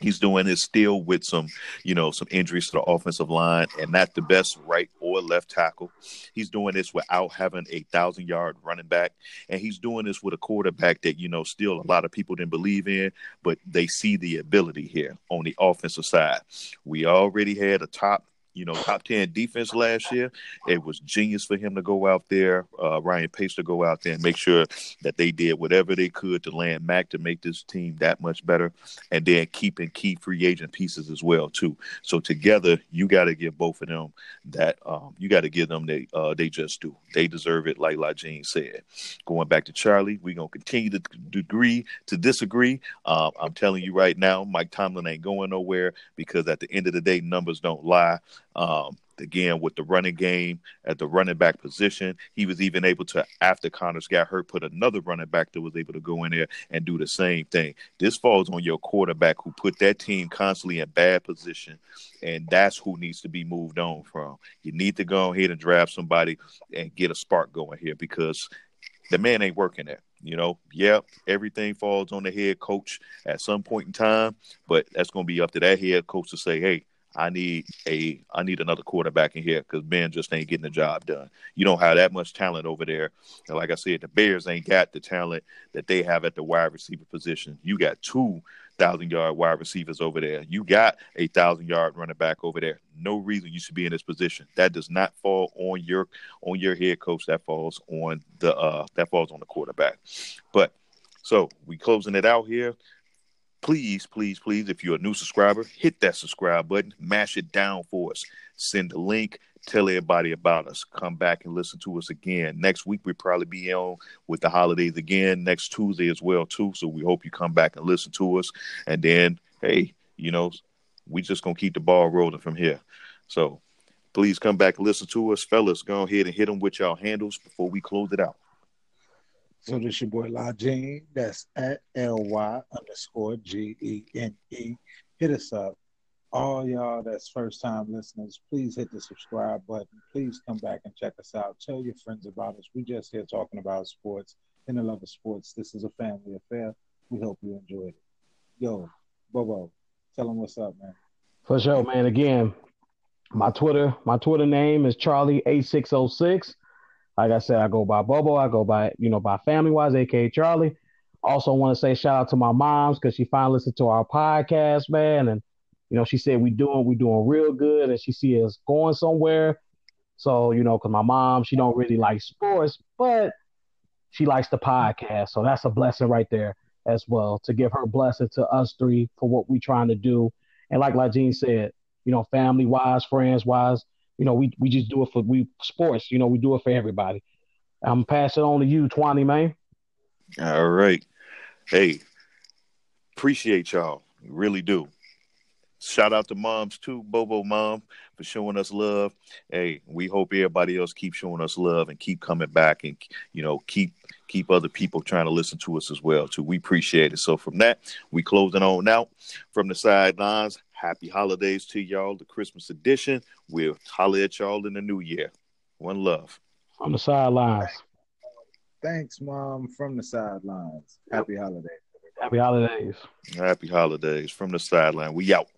[SPEAKER 1] He's doing this still with some, you know, some injuries to the offensive line and not the best right or left tackle. He's doing this without having a thousand yard running back. And he's doing this with a quarterback that, you know, still a lot of people didn't believe in, but they see the ability here on the offensive side. We already had a top you know, top 10 defense last year. It was genius for him to go out there, uh, Ryan Pace to go out there and make sure that they did whatever they could to land Mack to make this team that much better and then keeping key free agent pieces as well, too. So together, you got to give both of them that, um, you got to give them, they, uh, they just do. They deserve it, like Lajine said. Going back to Charlie, we're going to continue to agree to disagree. Um, I'm telling you right now, Mike Tomlin ain't going nowhere because at the end of the day, numbers don't lie. Um, again, with the running game at the running back position, he was even able to, after Connors got hurt, put another running back that was able to go in there and do the same thing. This falls on your quarterback who put that team constantly in bad position, and that's who needs to be moved on from. You need to go ahead and draft somebody and get a spark going here because the man ain't working there. You know, yeah, everything falls on the head coach at some point in time, but that's going to be up to that head coach to say, hey, I need a I need another quarterback in here because Ben just ain't getting the job done. You don't have that much talent over there. And like I said, the Bears ain't got the talent that they have at the wide receiver position. You got two thousand yard wide receivers over there. You got a thousand yard running back over there. No reason you should be in this position. That does not fall on your on your head coach. That falls on the uh that falls on the quarterback. But so we closing it out here please, please, please, if you're a new subscriber, hit that subscribe button, mash it down for us, send a link, tell everybody about us. Come back and listen to us again. Next week we probably be on with the holidays again next Tuesday as well too. So we hope you come back and listen to us. And then, hey, you know, we just gonna keep the ball rolling from here. So please come back and listen to us, fellas. Go ahead and hit them with y'all handles before we close it out.
[SPEAKER 2] So this your boy La Gene. That's at L Y underscore G E N E. Hit us up. All y'all that's first time listeners, please hit the subscribe button. Please come back and check us out. Tell your friends about us. We just here talking about sports and the love of sports. This is a family affair. We hope you enjoyed it. Yo, Bobo, tell them what's up, man.
[SPEAKER 3] For sure, man. Again, my Twitter, my Twitter name is Charlie8606. Like I said, I go by Bobo. I go by, you know, by Family Wise, aka Charlie. Also want to say shout out to my moms because she finally listened to our podcast, man. And, you know, she said we doing we doing real good and she see us going somewhere. So, you know, because my mom, she don't really like sports, but she likes the podcast. So that's a blessing right there as well to give her blessing to us three for what we trying to do. And like Gene said, you know, family wise, friends wise, you know, we we just do it for we sports. You know, we do it for everybody. I'm passing on to you, Twenty man.
[SPEAKER 1] All right. Hey, appreciate y'all. Really do. Shout out to moms too, Bobo mom, for showing us love. Hey, we hope everybody else keep showing us love and keep coming back and you know keep keep other people trying to listen to us as well too. We appreciate it. So from that, we closing on out from the sidelines. Happy holidays to y'all, the Christmas edition. We'll holler at y'all in the new year. One love.
[SPEAKER 3] On the sidelines.
[SPEAKER 2] Thanks, Mom, from the sidelines. Happy holidays.
[SPEAKER 3] Happy holidays.
[SPEAKER 1] Happy holidays from the sideline. We out.